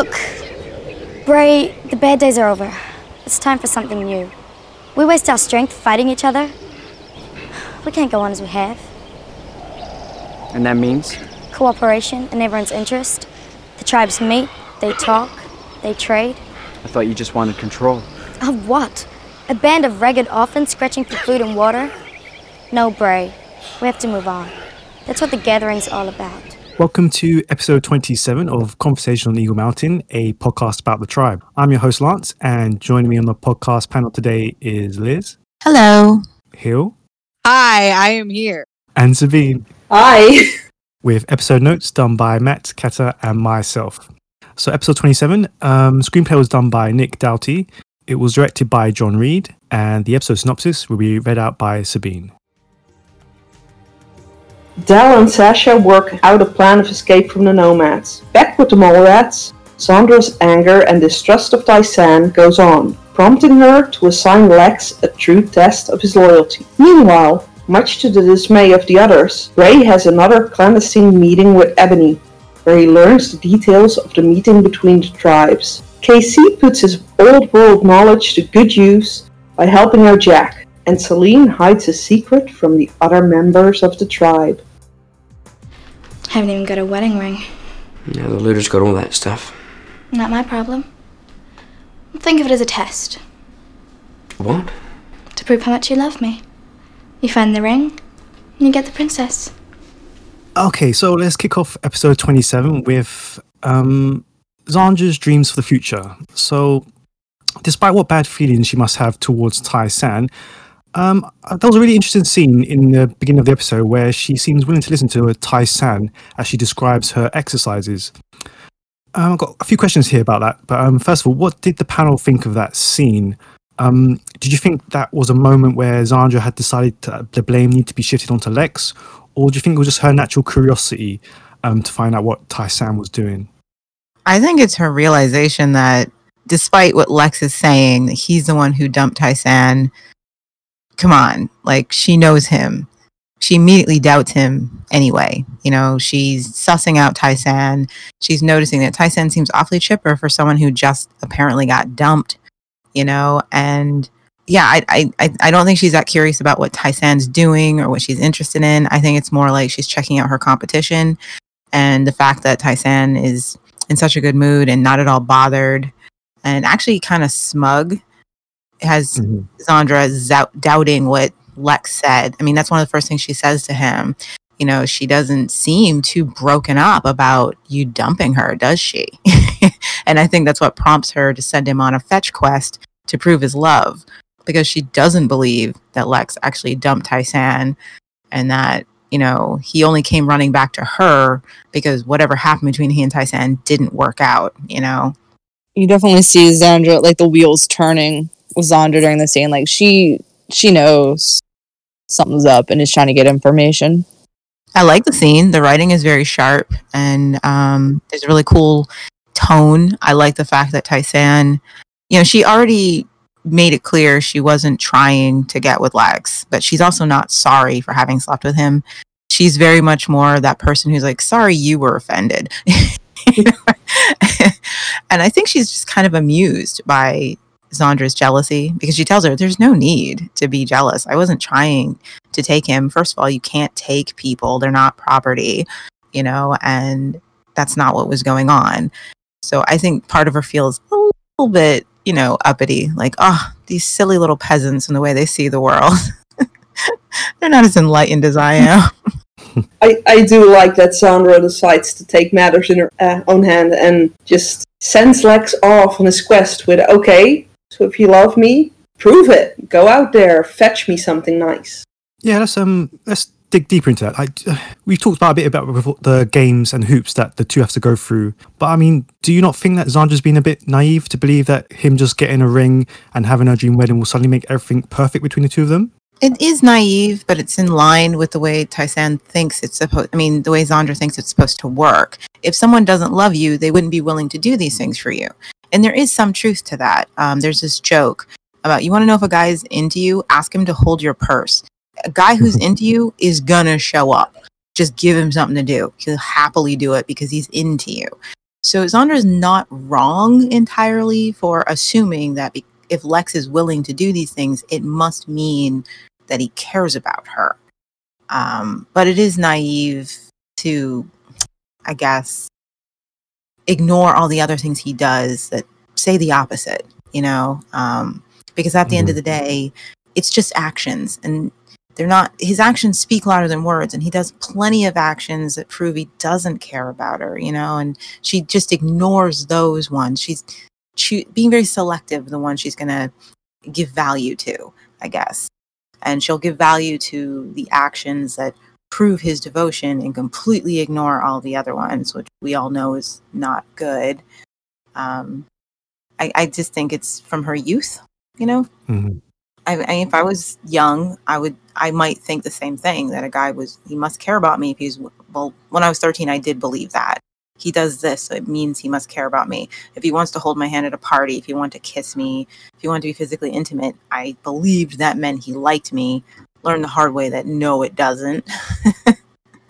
Look, Bray, the bad days are over. It's time for something new. We waste our strength fighting each other. We can't go on as we have. And that means? Cooperation in everyone's interest. The tribes meet, they talk, they trade. I thought you just wanted control. Of what? A band of ragged orphans scratching for food and water? No, Bray. We have to move on. That's what the gathering's all about. Welcome to episode 27 of Conversation on Eagle Mountain, a podcast about the tribe. I'm your host, Lance, and joining me on the podcast panel today is Liz. Hello. Hill. Hi, I am here. And Sabine. Hi. With episode notes done by Matt, Kata, and myself. So, episode 27, um, screenplay was done by Nick Doughty. It was directed by John Reed, and the episode synopsis will be read out by Sabine. Dal and Sasha work out a plan of escape from the nomads. Back with the mole rats, Zandra's anger and distrust of Tai-San goes on, prompting her to assign Lex a true test of his loyalty. Meanwhile, much to the dismay of the others, Bray has another clandestine meeting with Ebony, where he learns the details of the meeting between the tribes. KC puts his old world knowledge to good use by helping out Jack, and Salene hides a secret from the other members of the tribe. Haven't even got a wedding ring. Yeah, the looters got all that stuff. Not my problem. Think of it as a test What? to prove how much you love me. You find the ring, and you get the princess. Okay, so let's kick off episode 27 with um, Zandra's dreams for the future. So, despite what bad feelings she must have towards Tai San, um, that was a really interesting scene in the beginning of the episode where she seems willing to listen to Tai San as she describes her exercises. Um, I've got a few questions here about that, but um, first of all, what did the panel think of that scene? Um, did you think that was a moment where Zandra had decided to, the blame needed to be shifted onto Lex, or do you think it was just her natural curiosity um, to find out what Tai San was doing? I think it's her realization that despite what Lex is saying, he's the one who dumped Tai-San. Come on, like she knows him. She immediately doubts him anyway. You know, she's sussing out Tai-San. She's noticing that Tai-San seems awfully chipper for someone who just apparently got dumped, you know, and yeah, I, I, I- don't think she's that curious about what Tai-San's doing or what she's interested in. I think it's more like she's checking out her competition and the fact that Tai-San is in such a good mood and not at all bothered and actually kind of smug has Mhm. Zandra zou- doubting what Lex said. I mean, that's one of the first things she says to him. You know, she doesn't seem too broken up about you dumping her, does she? and I think that's what prompts her to send him on a fetch quest to prove his love because she doesn't believe that Lex actually dumped Tai-San and that, you know, he only came running back to her because whatever happened between he and Tai-San didn't work out, you know? You definitely see Zandra like the wheels turning Zandra during the scene. Like she she knows something's up and is trying to get information. I like the scene. The writing is very sharp and um, there's a really cool tone. I like the fact that Tai-San, you know, she already made it clear she wasn't trying to get with Lex, but she's also not sorry for having slept with him. She's very much more that person who's like, sorry you were offended. And I think she's just kind of amused by Zandra's jealousy because she tells her there's no need to be jealous. I wasn't trying to take him. First of all, you can't take people, they're not property, you know, and that's not what was going on. So I think part of her feels a little bit, you know, uppity, like, oh, these silly little peasants and the way they see the world. they're not as enlightened as I am. I, I do like that Zandra decides to take matters in her uh, own hand and just sends Lex off on his quest with, okay, so if you love me, prove it. Go out there, fetch me something nice. Yeah, let's um let's dig deeper into that. Like uh, we've talked about a bit about the games and hoops that the two have to go through. But I mean, do you not think that Zandra's been a bit naive to believe that him just getting a ring and having a dream wedding will suddenly make everything perfect between the two of them? It is naive, but it's in line with the way Tai-San thinks it's supposed. I mean, the way Zandra thinks it's supposed to work. If someone doesn't love you, they wouldn't be willing to do these things for you. And there is some truth to that. Um, there's this joke about you want to know if a guy is into you, ask him to hold your purse. A guy who's into you is gonna show up. Just give him something to do. He'll happily do it because he's into you. So Zandra's not wrong entirely for assuming that be- if Lex is willing to do these things, it must mean that he cares about her. Um, but it is naive to, I guess, ignore all the other things he does that say the opposite, you know? Um, because at the end of the day, it's just actions and they're not, his actions speak louder than words. And he does plenty of actions that prove he doesn't care about her, you know? And she just ignores those ones. She's being very selective, the ones she's going to give value to, I guess. And she'll give value to the actions that prove his devotion and completely ignore all the other ones, which we all know is not good. Um, I, I just think it's from her youth, you know. Mhm. I, I, if I was young, I would, I might think the same thing that a guy was, he must care about me if he's, well, when I was 13, I did believe that. He does this, so it means he must care about me. If he wants to hold my hand at a party, if he wants to kiss me, if he wanted to be physically intimate, I believed that meant he liked me. Learned the hard way that no, it doesn't.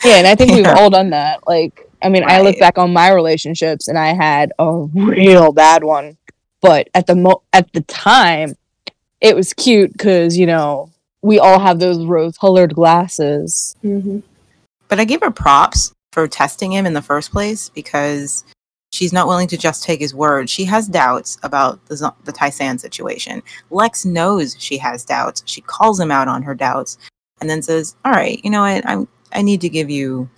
Yeah, and I think we've all done that. Like, I mean, I look back on my relationships, and I had a real bad one. But at the mo- at the time, it was cute because you know we all have those rose-colored glasses. hmm But I give her props for testing him in the first place because she's not willing to just take his word. She has doubts about the, the Tai-San situation. Lex knows she has doubts. She calls him out on her doubts and then says, All right, you know what? I'm, I need to give you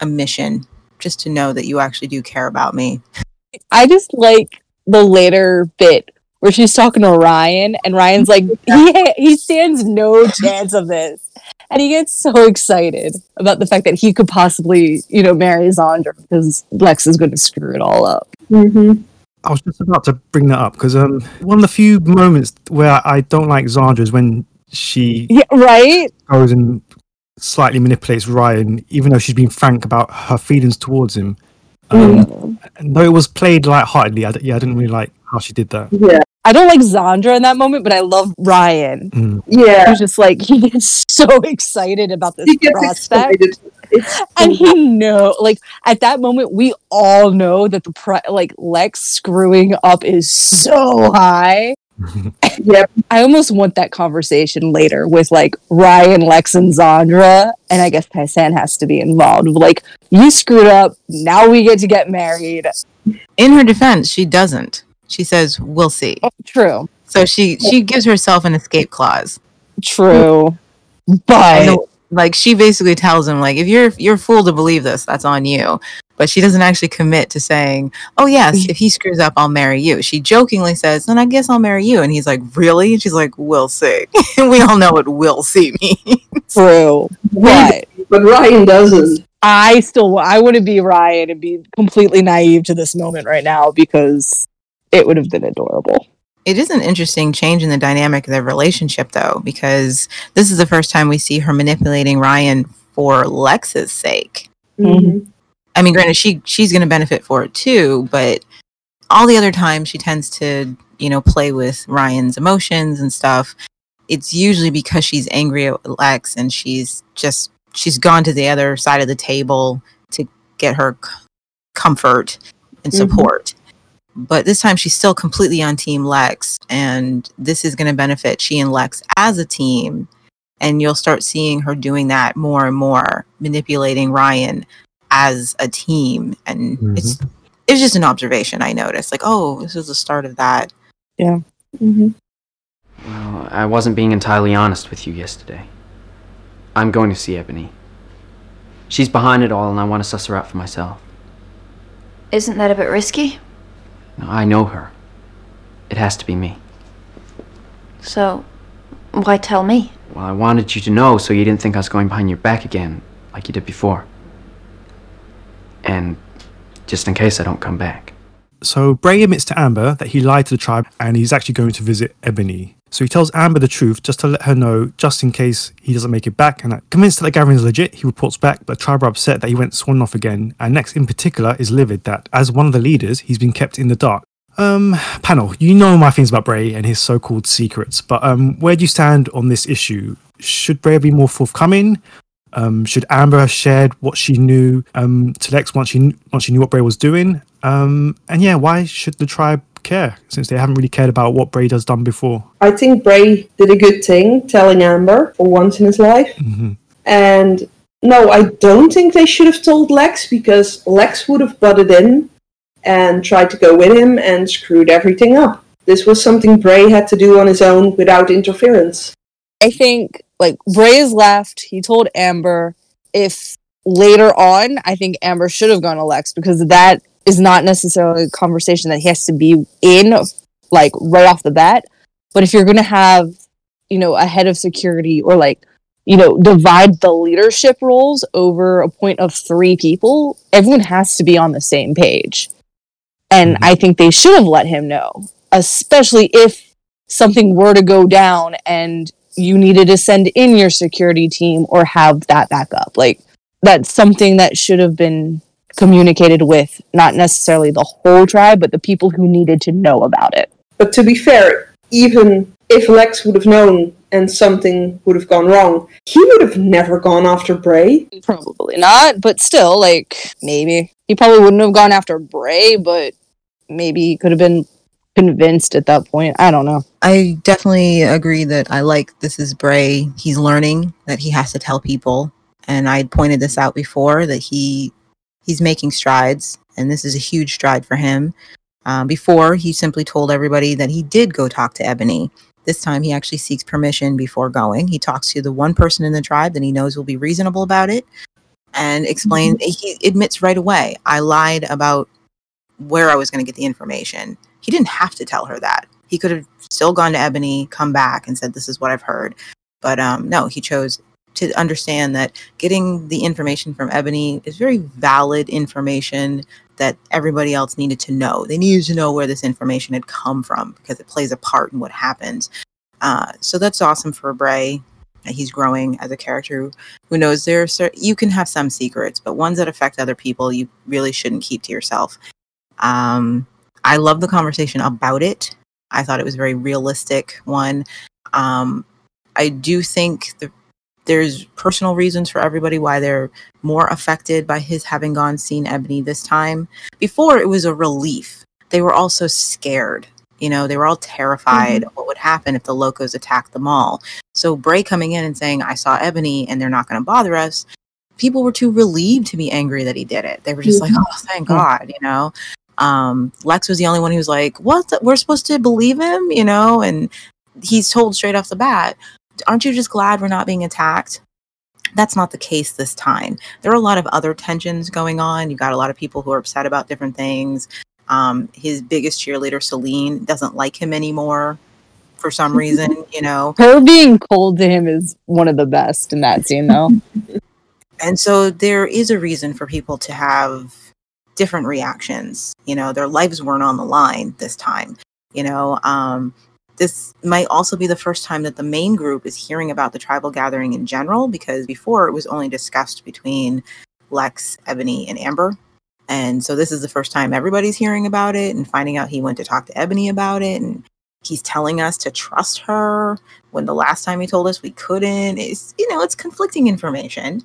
a mission just to know that you actually do care about me. I just like the later bit where she's talking to Ryan, and Ryan's like, he he stands no chance of this, and he gets so excited about the fact that he could possibly, you know, marry Zandra because Lex is going to screw it all up. hmm I was just about to bring that up because um, one of the few moments where I don't like Zandra is when she Yeah, right. goes and slightly manipulates Ryan, even though she's been frank about her feelings towards him. Um, and Though it was played lightheartedly, I, d- yeah, I didn't really like how she did that. Yeah, I don't like Zandra in that moment, but I love Ryan. Mm. yeah. He's just like he gets so excited about this prospect. excited. And he know like at that moment we all know that the pri- like lex screwing up is so high Yep. i almost want that conversation later with like ryan lex and zandra and i guess Tai-San has to be involved like you screwed up now we get to get married In her defense, she doesn't. She says, We'll see. Oh, true. So she, she gives herself an escape clause. true. But know, like she basically tells him like if you're you're a fool to believe this that's on you. But she doesn't actually commit to saying oh yes if he screws up i'll marry you. She jokingly says then i guess i'll marry you. And he's like really? And she's like we'll see. And we all know what will see means. True. But But Ryan doesn't. i still i want to be ryan and be completely naive to this moment right now because it would have been adorable it is an interesting change in the dynamic of their relationship though because this is the first time we see her manipulating ryan for lex's sake Mhm. I mean, granted, she she's going to benefit for it too, but all the other times she tends to, you know, play with Ryan's emotions and stuff. It's usually because she's angry at Lex and she's just she's gone to the other side of the table to get her c- comfort and Mhm. support. But this time she's still completely on team Lex and this is going to benefit she and Lex as a team and you'll start seeing her doing that more and more, manipulating Ryan as a team and it's it's just an observation i noticed like oh this is the start of that yeah mm-hmm. Well, I wasn't being entirely honest with you yesterday. I'm going to see Ebony. She's behind it all, and I want to suss her out for myself. Isn't that a bit risky? No, I know her. It has to be me. So, why tell me? Well, I wanted you to know so you didn't think I was going behind your back again, like you did before. And just in case I don't come back. So Bray admits to Amber that he lied to the tribe and he's actually going to visit Ebony. So he tells Amber the truth just to let her know, just in case he doesn't make it back. And convinced that is legit, he reports back, but tribe are upset that he went sworn off again. And Lex, in particular, is livid that as one of the leaders, he's been kept in the dark. Um, panel, you know my things about Bray and his so-called secrets, but um, where do you stand on this issue? Should Bray be more forthcoming? Um, should Amber have shared what she knew um, to Lex once she once she knew what Bray was doing? Um, and yeah, why should the tribe care since they haven't really cared about what Bray has done before? I think Bray did a good thing telling Amber for once in his life. Mhm. And no, I don't think they should have told Lex because Lex would have butted in and tried to go with him and screwed everything up. This was something Bray had to do on his own without interference. I think like Bray's left. He told Amber if later on, I think Amber should have gone to Lex because that is not necessarily a conversation that he has to be in like right off the bat. But if you're gonna have, you know, a head of security or like, you know, divide the leadership roles over a point of three people, everyone has to be on the same page. And mm-hmm. I think they should have let him know, especially if something were to go down and you needed to send in your security team or have that backup. Like that's something that should have been communicated with not necessarily the whole tribe, but the people who needed to know about it. But to be fair, even if Lex would have known and something would have gone wrong, he would have never gone after Bray. Probably not, but still, like maybe he probably wouldn't have gone after Bray, but maybe he could have been convinced at that point. I don't know. I definitely agree that I like this is Bray. He's learning that he has to tell people, and I pointed this out before that he he's making strides, and this is a huge stride for him. Um, before he simply told everybody that he did go talk to Ebony. This time he actually seeks permission before going. He talks to the one person in the tribe that he knows will be reasonable about it, and explain. He admits right away, I lied about where I was going to get the information. He didn't have to tell her that. He could have still gone to Ebony, come back, and said, "This is what I've heard." But um, no, he chose to understand that getting the information from Ebony is very valid information that everybody else needed to know. They needed to know where this information had come from because it plays a part in what happens. Uh, so that's awesome for Bray. He's growing as a character who, knows there are you can have some secrets, but ones that affect other people you really shouldn't keep to yourself. Um, I love the conversation about it. I thought it was a very realistic one. Um, I do think the, there's personal reasons for everybody why they're more affected by his having gone seen Ebony this time. Before it was a relief. They were also scared. You know, they were all terrified of what would happen if the locos attacked the mall. So Bray coming in and saying, I saw Ebony and they're not going to bother us. People were too relieved to be angry that he did it. They were just like, oh, thank God, you know? Um, Lex was the only one who was like, what? The- We're supposed to believe him, you know? And he's told straight off the bat, aren't you just glad we're not being attacked? That's not the case this time. There are a lot of other tensions going on. You've got a lot of people who are upset about different things. Um, his biggest cheerleader, Salene, doesn't like him anymore for some reason, you know. Her being cold to him is one of the best in that scene, though. And so there is a reason for people to have different reactions. You know, their lives weren't on the line this time. You know, um, this might also be the first time that the main group is hearing about the tribal gathering in general, because before it was only discussed between Lex, Ebony, and Amber. And so this is the first time everybody's hearing about it and finding out he went to talk to Ebony about it. And he's telling us to trust her when the last time he told us we couldn't. It's, you know, it's conflicting information.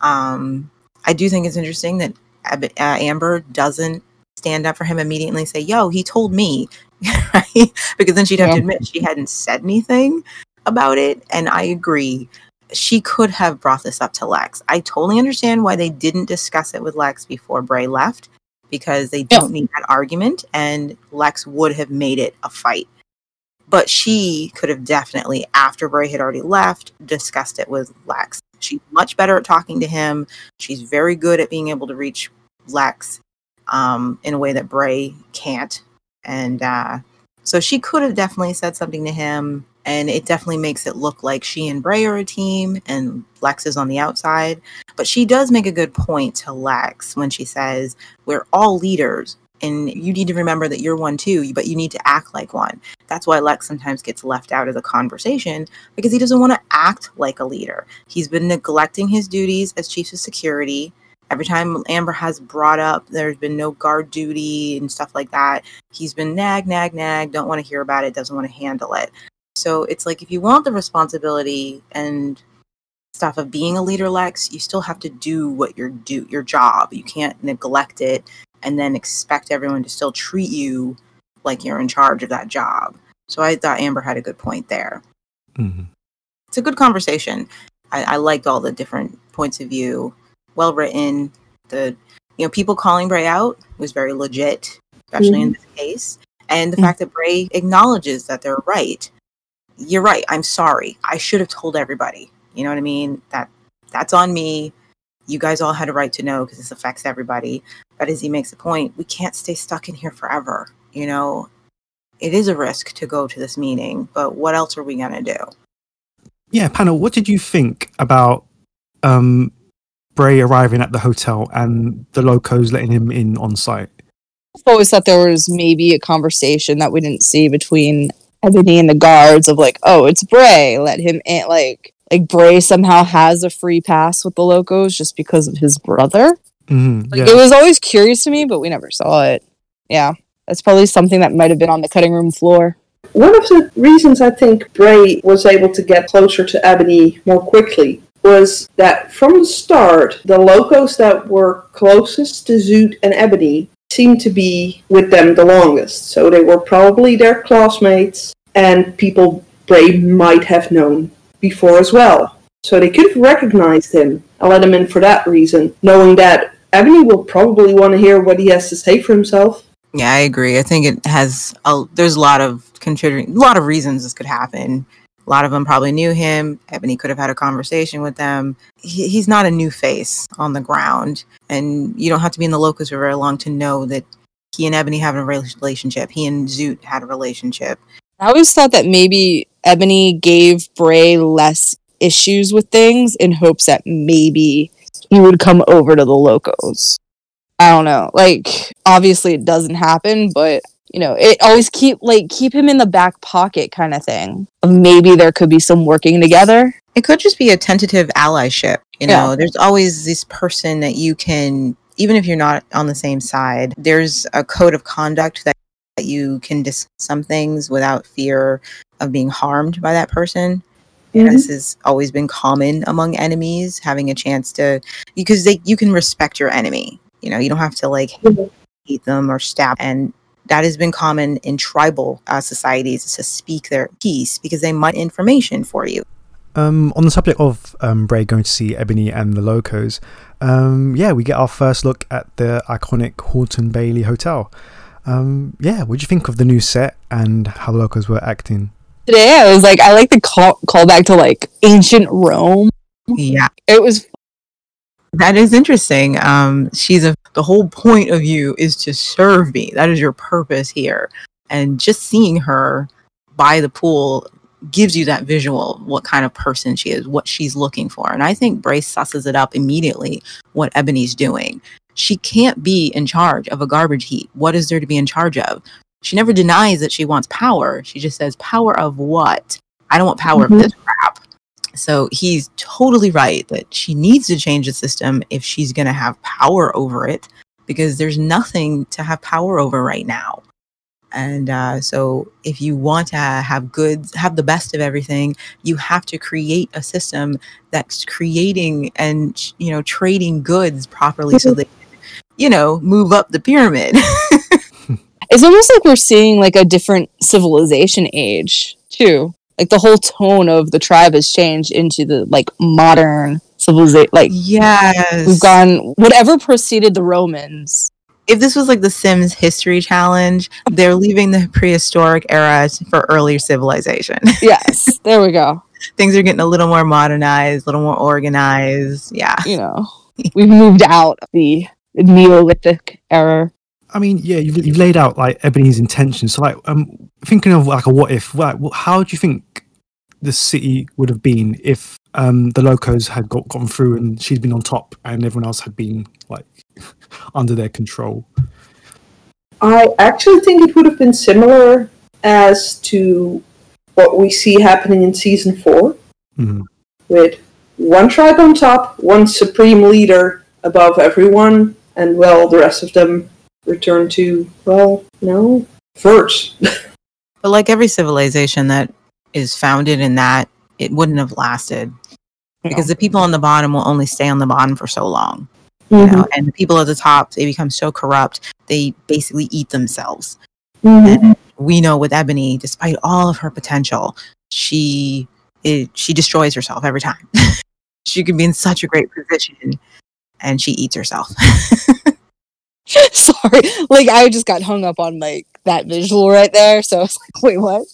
Um, I do think it's interesting that Ab- uh, Amber doesn't stand up for him immediately and say, "Yo, he told me," right? Because then she'd have to admit she hadn't said anything about it. And I agree, she could have brought this up to Lex. I totally understand why they didn't discuss it with Lex before Bray left, because they Yeah. don't need that argument, and Lex would have made it a fight. But she could have definitely, after Bray had already left, discussed it with Lex. She's much better at talking to him. She's very good at being able to reach Lex um, in a way that Bray can't. And uh, so she could have definitely said something to him. And it definitely makes it look like she and Bray are a team and Lex is on the outside. But she does make a good point to Lex when she says, We're all leaders. And you need to remember that you're one too, but you need to act like one. That's why Lex sometimes gets left out of the conversation because he doesn't want to act like a leader. He's been neglecting his duties as chief of security Every time Amber has brought up there's been no guard duty and stuff like that, he's been nag, nag, nag, don't want to hear about it, doesn't want to handle it. So it's like if you want the responsibility and stuff of being a leader, Lex, you still have to do what your do your job. You can't neglect it and then expect everyone to still treat you like you're in charge of that job. So I thought Amber had a good point there. Mhm. It's a good conversation. I, I liked all the different points of view. Well written. The you know people calling Bray out was very legit, especially in this case. And the fact that Bray acknowledges that they're right. You're right. I'm sorry. I should have told everybody. You know what I mean? That that's on me. You guys all had a right to know because this affects everybody. But as he makes a point, we can't stay stuck in here forever. You know, it is a risk to go to this meeting, but what else are we gonna do? Yeah, panel. What did you think about um, Bray arriving at the hotel and the locos letting him in on site? I've always thought there was maybe a conversation that we didn't see between Ebony and the guards of like, oh, it's Bray, let him in. Like, like Bray somehow has a free pass with the locos just because of his brother. Mhm, Like, yeah. It was always curious to me, but we never saw it. Yeah, that's probably something that might have been on the cutting room floor. One of the reasons I think Bray was able to get closer to Ebony more quickly was that from the start, the locos that were closest to Zoot and Ebony seemed to be with them the longest. So they were probably their classmates and people Bray might have known before as well. So they could have recognized him and let him in for that reason, knowing that Ebony will probably want to hear what he has to say for himself. Yeah, I agree. I think it has a there's a lot of contributing, a lot of reasons this could happen. A lot of them probably knew him. Ebony could have had a conversation with them. He, he's not a new face on the ground, and you don't have to be in the locos for very long to know that he and Ebony have a relationship. He and Zoot had a relationship. I always thought that maybe Ebony gave Bray less issues with things in hopes that maybe he would come over to the locos. I don't know. Like obviously it doesn't happen, but you know, it always keep like keep him in the back pocket kind of thing. Maybe there could be some working together. It could just be a tentative allyship. You Yeah. know, there's always this person that you can, even if you're not on the same side, there's a code of conduct that, that you can discuss some things without fear of being harmed by that person. Mhm. this has always been common among enemies, having a chance to, because they, you can respect your enemy. You know, you don't have to like Mhm. hate them or stab. And that has been common in tribal uh, societies to speak their piece because they might information for you. Um, on the subject of um, Bray going to see Ebony and the Locos, um, yeah, we get our first look at the iconic Horton Bailey Hotel. Um, yeah, what do you think of the new set and how the Locos were acting? Today I was like I like the call callback to like ancient Rome. Yeah. It was That is interesting. Um, she's a the whole point of you is to serve me. That is your purpose here. And just seeing her by the pool gives you that visual of what kind of person she is, what she's looking for. And I think Brace susses it up immediately what Ebony's doing. She can't be in charge of a garbage heap. What is there to be in charge of? She never denies that she wants power. She just says, Power of what? I don't want power Mhm. of this crap. So he's totally right that she needs to change the system if she's going to have power over it, because there's nothing to have power over right now. And uh, so, if you want to have goods, have the best of everything, you have to create a system that's creating and you know trading goods properly, so they, you know, move up the pyramid. it's almost like we're seeing like a different civilization age too. Like the whole tone of the tribe has changed into the like modern civilization. Like yes, we've gone whatever preceded the Romans. if this was like the Sims History Challenge, they're leaving the prehistoric era for earlier civilization. Yes, there we go. Things are getting a little more modernized, a little more organized. Yeah. You know, we've moved out of the Neolithic era. I mean, yeah, you've, you've laid out like Ebony's intentions. So, like, um, thinking of like a what if, like, how do you think the city would have been if um the locos had got gone through and she'd been on top and everyone else had been like under their control? I actually think it would have been similar as to what we see happening in season four, Mhm. with one tribe on top, one supreme leader, above everyone, and well, the rest of them return to, well, no, first. But like every civilization that is founded in that, it wouldn't have lasted because the people on the bottom will only stay on the bottom for so long. You know, and the people at the top, they become so corrupt, they basically eat themselves. Mhm. we know with Ebony, despite all of her potential, she it, she destroys herself every time. she can be in such a great position, and she eats herself. Sorry, like I just got hung up on like that visual right there. So I was like, wait, what?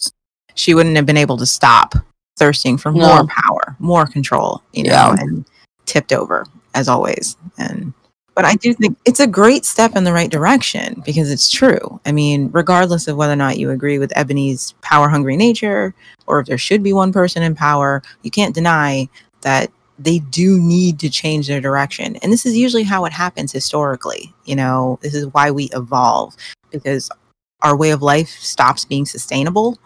she wouldn't have been able to stop thirsting for No. more power, more control, you know, and tipped over as always. And but I do think it's a great step in the right direction because it's true. I mean, regardless of whether or not you agree with Ebony's power hungry nature or if there should be one person in power, you can't deny that they do need to change their direction. And this is usually how it happens historically. You know, this is why we evolve because our way of life stops being sustainable.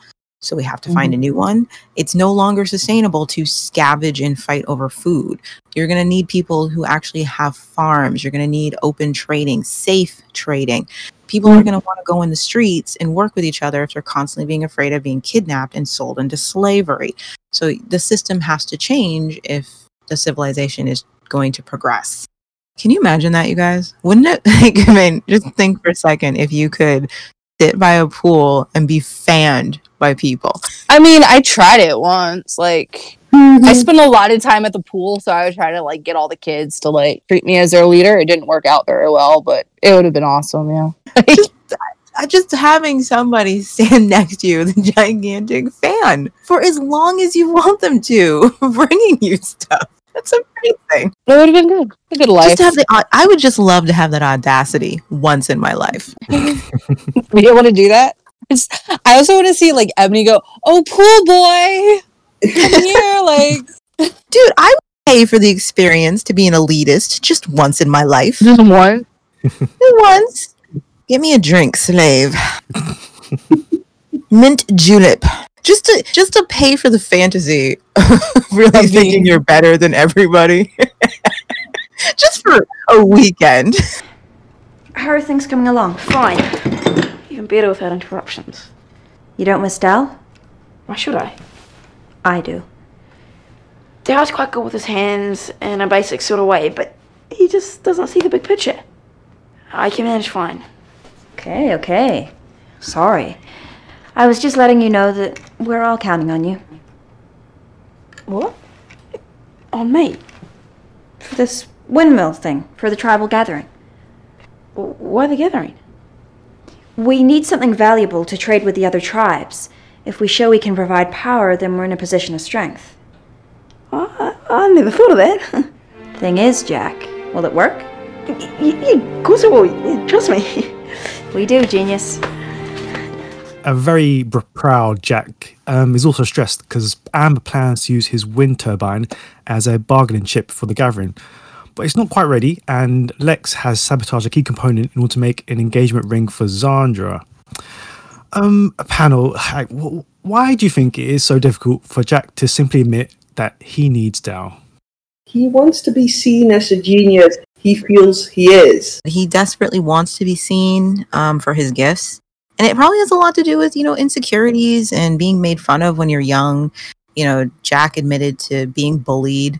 So we have to find a mm-hmm. new one. It's no longer sustainable to scavenge and fight over food. You're going to need people who actually have farms. You're going to need open trading, safe trading. People are mm-hmm. going to want to go in the streets and work with each other if they're constantly being afraid of being kidnapped and sold into slavery. So the system has to change if the civilization is going to progress. Can you imagine that, you guys? Wouldn't it? Like, I mean, just think for a second if you could sit by a pool and be fanned by people. I mean, I tried it once. Like mm-hmm. I spent a lot of time at the pool, so I would try to like get all the kids to like treat me as their leader. It didn't work out very well, but it would have been awesome. Yeah. just, just having somebody stand next to you with a gigantic fan for as long as you want them to, bringing you stuff. That's amazing. It would have been good. A good life. Just to have the, I would just love to have that audacity once in my life. be able to do that. It's- I also want to see like Ebony go, "Oh, pool boy, come here!" Like Dude, I would pay for the experience to be an elitist just once in my life. just one. Just once. Get me a drink, slave. Mint julep. Just to just to pay for the fantasy of really Of thinking being- you're better than everybody. just for a weekend. How are things coming along? Fine. Even better without interruptions. You don't miss Dal? Why should I? I do. Dal's quite good with his hands in a basic sort of way, but he just doesn't see the big picture. I can manage fine. Okay, okay. Sorry. I was just letting you know that we're all counting on you What? On me? for this windmill thing, for the tribal gathering. Why the gathering? We need something valuable to trade with the other tribes. If we show we can provide power, then we're in a position of strength. I, I never thought of that. Thing is, Jack, will it work? Y- y- of course it will. Trust me. We do, genius. A very br- proud Jack um, is also stressed because Amber plans to use his wind turbine as a bargaining chip for the gathering. But it's not quite ready, and Lex has sabotaged a key component in order to make an engagement ring for Zandra. Um, panel, like, wh- why do you think it is so difficult for Jack to simply admit that he needs Dal? He wants to be seen as a genius he feels he is. He desperately wants to be seen um, for his gifts. And it probably has a lot to do with, you know, insecurities and being made fun of when you're young. You know, Jack admitted to being bullied.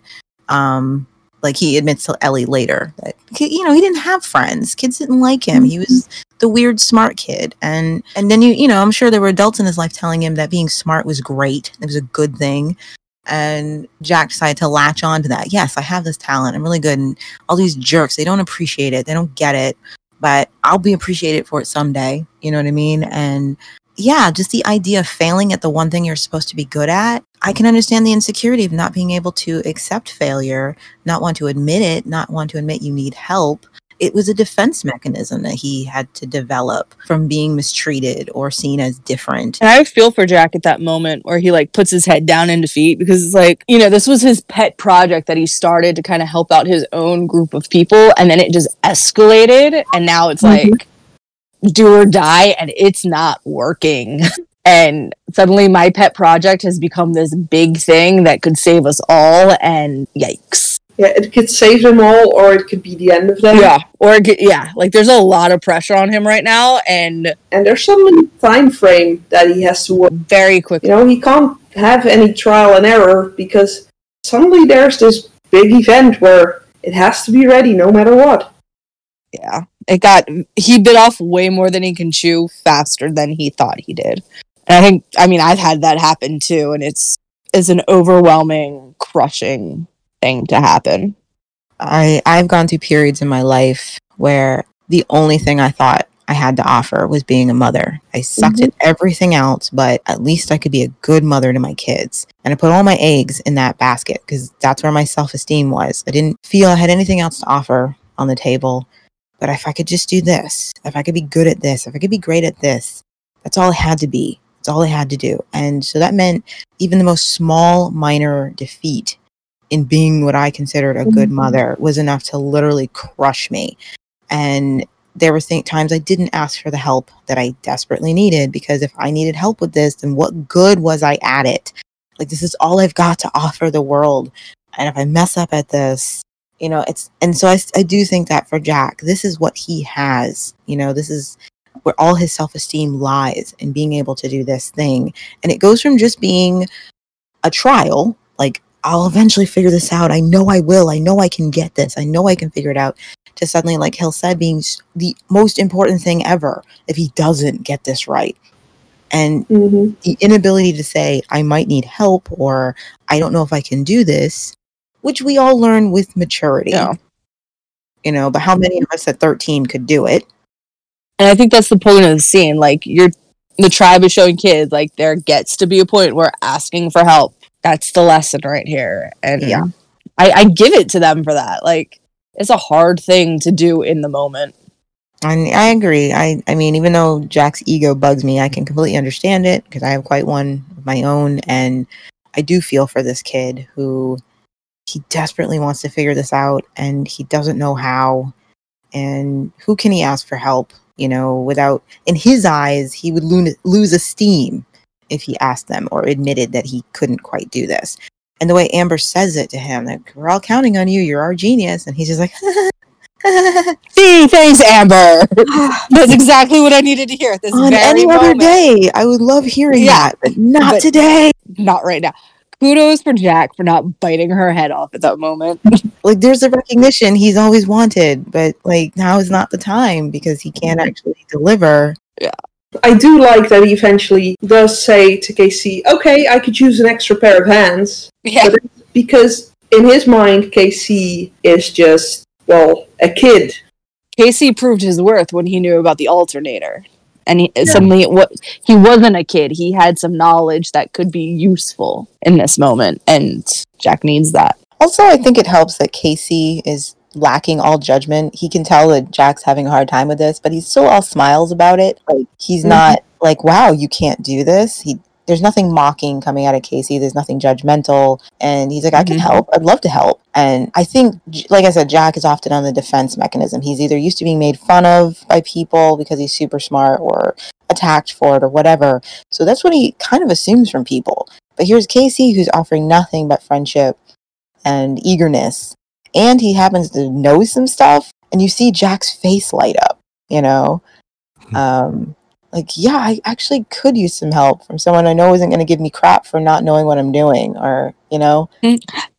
Um, like he admits to Ellie later that, you know, he didn't have friends. Kids didn't like him. He was the weird smart kid. And, and then you, you know, I'm sure there were adults in his life telling him that being smart was great. It was a good thing. And Jack decided to latch on to that. Yes, I have this talent. I'm really good. And all these jerks, they don't appreciate it. They don't get it. But I'll be appreciated for it someday. You know what I mean? And yeah, just the idea of failing at the one thing you're supposed to be good at. I can understand the insecurity of not being able to accept failure, not want to admit it, not want to admit you need help. It was a defense mechanism that he had to develop from being mistreated or seen as different. And I feel for Jack at that moment where he like puts his head down in defeat because it's like, you know, this was his pet project that he started to kind of help out his own group of people. And then it just escalated. And now it's Mhm. like do or die and it's not working. And suddenly my pet project has become this big thing that could save us all. And yikes. Yeah, it could save them all, or it could be the end of them. Yeah, or yeah, like there's a lot of pressure on him right now, and And there's some time frame that he has to work. very quickly. You know, he can't have any trial and error because suddenly there's this big event where it has to be ready no matter what. Yeah, it got he bit off way more than he can chew faster than he thought he did. And I think, I mean, I've had that happen too, and it's it's an overwhelming, crushing thing to happen. I I've gone through periods in my life where the only thing I thought I had to offer was being a mother. I sucked mm-hmm. at everything else, but at least I could be a good mother to my kids. And I put all my eggs in that basket because that's where my self-esteem was. I didn't feel I had anything else to offer on the table. But if I could just do this, if I could be good at this, if I could be great at this, that's all I had to be. That's all I had to do. And so that meant even the most small, minor defeat in being what I considered a good mm-hmm. mother was enough to literally crush me. And there were times I didn't ask for the help that I desperately needed because if I needed help with this, then what good was I at it? Like, this is all I've got to offer the world. And if I mess up at this, you know, it's, and so I do think that for Jack, this is what he has. You know, this is where all his self esteem lies in being able to do this thing. And it goes from just being a trial, like, I'll eventually figure this out. I know I will. I know I can get this. I know I can figure it out. To suddenly, like Hill said, being the most important thing ever if he doesn't get this right. And hmm the inability to say, I might need help or I don't know if I can do this, which we all learn with maturity. Yeah. You know, but how many of us at 13 could do it? And I think that's the point of the scene. Like you're the tribe is showing kids like there gets to be a point where asking for help. That's the lesson right here. And Yeah. I, I give it to them for that. Like it's a hard thing to do in the moment. And I agree. I, I mean, even though Jack's ego bugs me, I can completely understand it because I have quite one of my own. And I do feel for this kid who he desperately wants to figure this out and he doesn't know how. And who can he ask for help? You know, without, in his eyes, he would lo- lose esteem if he asked them or admitted that he couldn't quite do this. And the way Amber says it to him, like, we're all counting on you, you're our genius. And he's just like, See, thanks, Amber. Ah. That's exactly what I needed to hear at this on very any moment. other day, I would love hearing Yeah, that, but not but- today. Not right now. Kudos for Jack for not biting her head off at that moment. Like, there's the recognition he's always wanted, but like now is not the time because he can't mm-hmm. actually deliver. I do like that he eventually does say to KC, okay, I could use an extra pair of hands. yeah. Because in his mind, KC is just, well, a kid. KC proved his worth when he knew about the alternator. And he, suddenly, what he wasn't a kid. He had some knowledge that could be useful in this moment, and Jack needs that. Also, I think it helps that KC is lacking all judgment. He can tell that Jack's having a hard time with this, but he's still all smiles about it. Like he's not like, "Wow, you can't do this." He there's nothing mocking coming out of KC. There's nothing judgmental, and he's like, "I can Mhm. help. I'd love to help." And I think, like I said, Jack is often on the defense mechanism. He's either used to being made fun of by people because he's super smart, or attacked for it, or whatever. So that's what he kind of assumes from people. But here's KC, who's offering nothing but friendship and eagerness. And he happens to know some stuff, and you see Jack's face light up, you know? Um, like, yeah, I actually could use some help from someone I know isn't going to give me crap for not knowing what I'm doing, or, you know?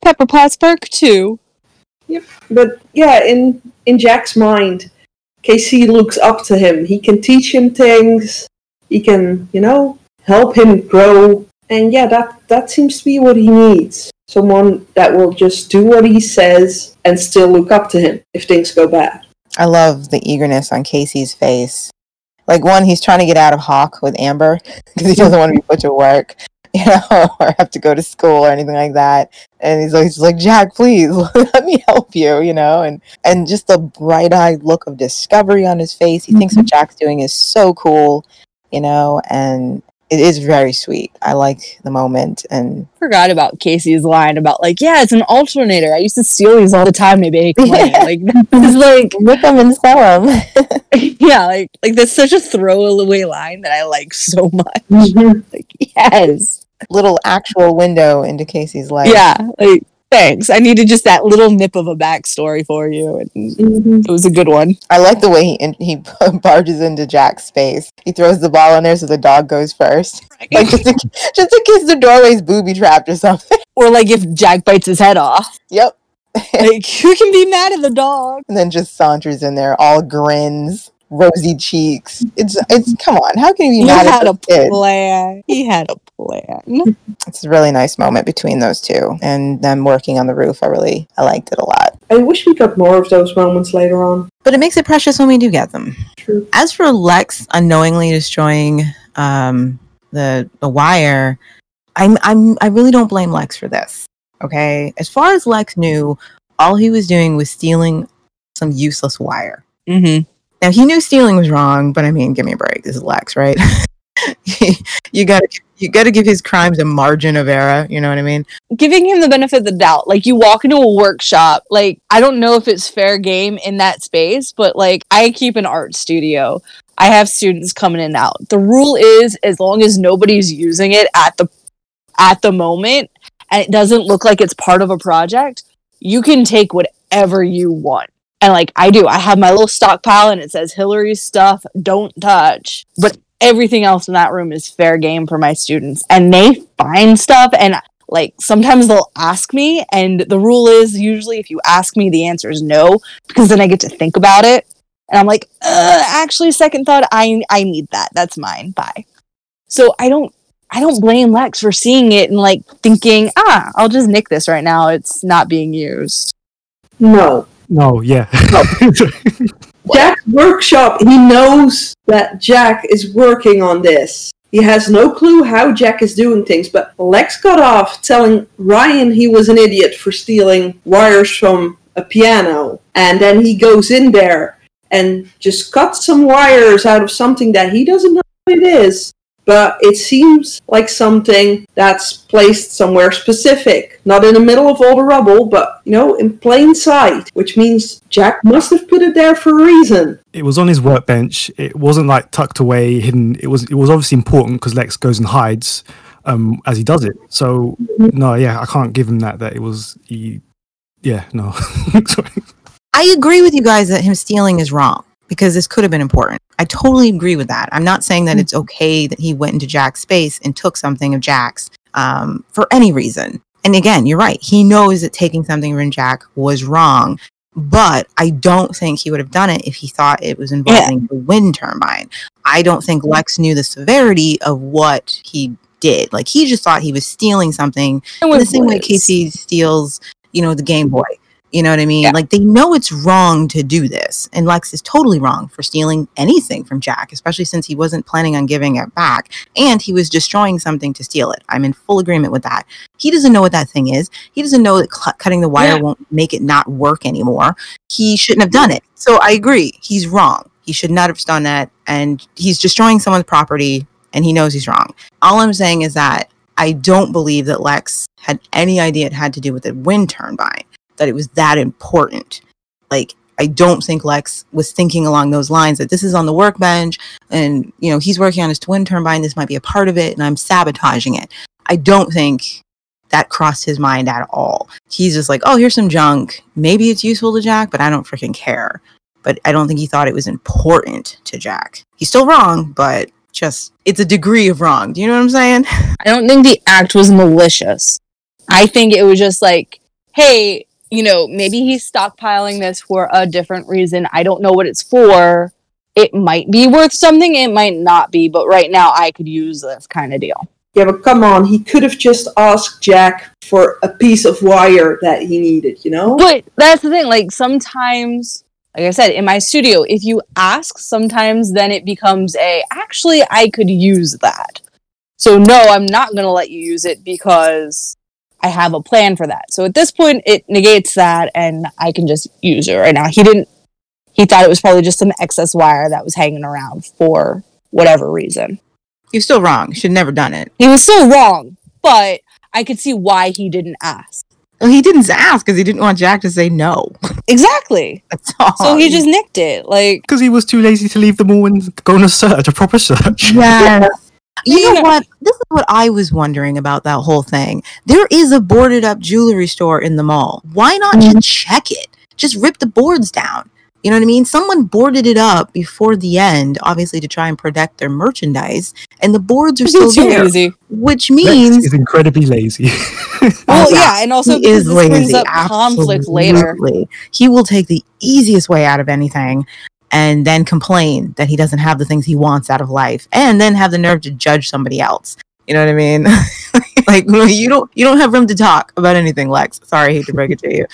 Pepper Potts perk too. But yeah, in, in Jack's mind, KC looks up to him. He can teach him things. He can, you know, help him grow. And yeah, that, that seems to be what he needs. Someone that will just do what he says and still look up to him if things go bad. I love the eagerness on KC's face. Like, one, he's trying to get out of Hawk with Amber because he doesn't want to be put to work, you know, or have to go to school or anything like that. And he's always like, Jack, please let me help you, you know, and and just the bright eyed look of discovery on his face. He thinks what mm-hmm. Jack's doing is so cool, you know, and it is very sweet. I like the moment, and Forgot about KC's line about like, yeah, it's an alternator. I used to steal these all the time to. Yeah. Like, is like, rip them and sell them. yeah, like, like that's such a throwaway line that I like so much. Mm-hmm. Like, yes, Little actual window into KC's life. yeah, like Thanks. I needed just that little nip of a backstory for you, and Mhm. it was a good one. I like the way he in, he barges into Jack's space. He throws the ball in there so the dog goes first, like just in, just in case the doorway's booby trapped or something. Or like if Jack bites his head off, Yep. like who can be mad at the dog? And then just saunters in there, all grins, rosy cheeks. It's it's come on, how can you be He mad had at a a kid? plan. He had a plan. It's a really nice moment between those two and them working on the roof. I really I liked it a lot. I wish we got more of those moments later on. But it makes it precious when we do get them. True. As for Lex unknowingly destroying um, the the wire, I'm I'm I really don't blame Lex for this. Okay, as far as Lex knew, all he was doing was stealing some useless wire. Mm-hmm. Now he knew stealing was wrong, but I mean, give me a break. This is Lex, right? you got to you got to give his crimes a margin of error. You know what I mean? Giving him the benefit of the doubt. Like you walk into a workshop, like I don't know if it's fair game in that space, but like I keep an art studio. I have students coming in and out. The rule is as long as nobody's using it at the at the moment and it doesn't look like it's part of a project, you can take whatever you want. And like I do, I have my little stockpile and it says Hillary's stuff, don't touch. But everything else in that room is fair game for my students. And they find stuff and like sometimes they'll ask me and the rule is usually if you ask me the answer is no because then I get to think about it. And I'm like, actually second thought I I need that. That's mine. Bye. So I don't I don't blame Lex for seeing it and like thinking, ah, I'll just nick this right now. It's not being used. No. No, yeah. Oh. Jack's workshop, he knows that Jack is working on this. He has no clue how Jack is doing things, but Lex got off telling Ryan he was an idiot for stealing wires from a piano. And then he goes in there and just cuts some wires out of something that he doesn't know what it is. But it seems like something that's placed somewhere specific, not in the middle of all the rubble, but you know, in plain sight, which means Jack must have put it there for a reason. it was on his workbench. It wasn't like tucked away, hidden. It was it was obviously important because Lex goes and hides um, as he does it. So no, yeah, I can't give him that. That it was he. Yeah, no. Sorry. I agree with you guys that him stealing is wrong because this could have been important. I totally agree with that. I'm not saying that it's okay that he went into Jack's space and took something of Jack's um, for any reason. And again, you're right. He knows that taking something from Jack was wrong, but I don't think he would have done it if he thought it was involving the wind turbine. I don't think Lex knew the severity of what he did. Like he just thought he was stealing something in the same way KC steals, you know, the Game Boy. You know what I mean? Yeah. Like they know it's wrong to do this, and Lex is totally wrong for stealing anything from Jack, especially since he wasn't planning on giving it back, and he was destroying something to steal it. I'm in full agreement with that. He doesn't know what that thing is. He doesn't know that cl- cutting the wire Yeah. won't make it not work anymore. He shouldn't have done it. So I agree. He's wrong. He should not have done that, and he's destroying someone's property, and he knows he's wrong. All I'm saying is that I don't believe that Lex had any idea it had to do with the wind turbine, that it was that important. Like, I don't think Lex was thinking along those lines that this is on the workbench and, you know, he's working on his wind turbine. This might be a part of it and I'm sabotaging it. I don't think that crossed his mind at all. He's just like, oh, here's some junk. Maybe it's useful to Jack, but I don't freaking care. But I don't think he thought it was important to Jack. He's still wrong, but just, it's a degree of wrong. Do you know what I'm saying? I don't think the act was malicious. I think it was just like, hey, you know, maybe he's stockpiling this for a different reason. I don't know what it's for. It might be worth something, it might not be, but right now I could use this kind of deal. Yeah, but come on, he could have just asked Jack for a piece of wire that he needed, you know? But that's the thing, like sometimes like I said, in my studio, if you ask, sometimes then it becomes a actually I could use that. So no, I'm not gonna let you use it because I have a plan for that. So at this point it negates that and I can just use it right now. He didn't he thought it was probably just some excess wire that was hanging around for whatever reason. You're still wrong. Should never done it. He was still wrong, but I could see why he didn't ask. Well, he didn't ask because he didn't want Jack to say no. Exactly. That's all. So he just nicked it. Like Because he was too lazy to leave them all and go on a search, a proper search. Yes. You You know know- what? This is what I was wondering about that whole thing. There is a boarded up jewelry store in the mall. Why not Mm-hmm. just check it? Just rip the boards down. You know what I mean? Someone boarded it up before the end, obviously to try and protect their merchandise, and the boards are still It's too there, easy. which Lex means is incredibly lazy. Well, yeah, yeah, and also he because is this brings lazy. up conflict later. He will take the easiest way out of anything and then complain that he doesn't have the things he wants out of life and then have the nerve to judge somebody else. You know what I mean? like you don't you don't have room to talk about anything, Lex. Sorry, I hate to break it to you.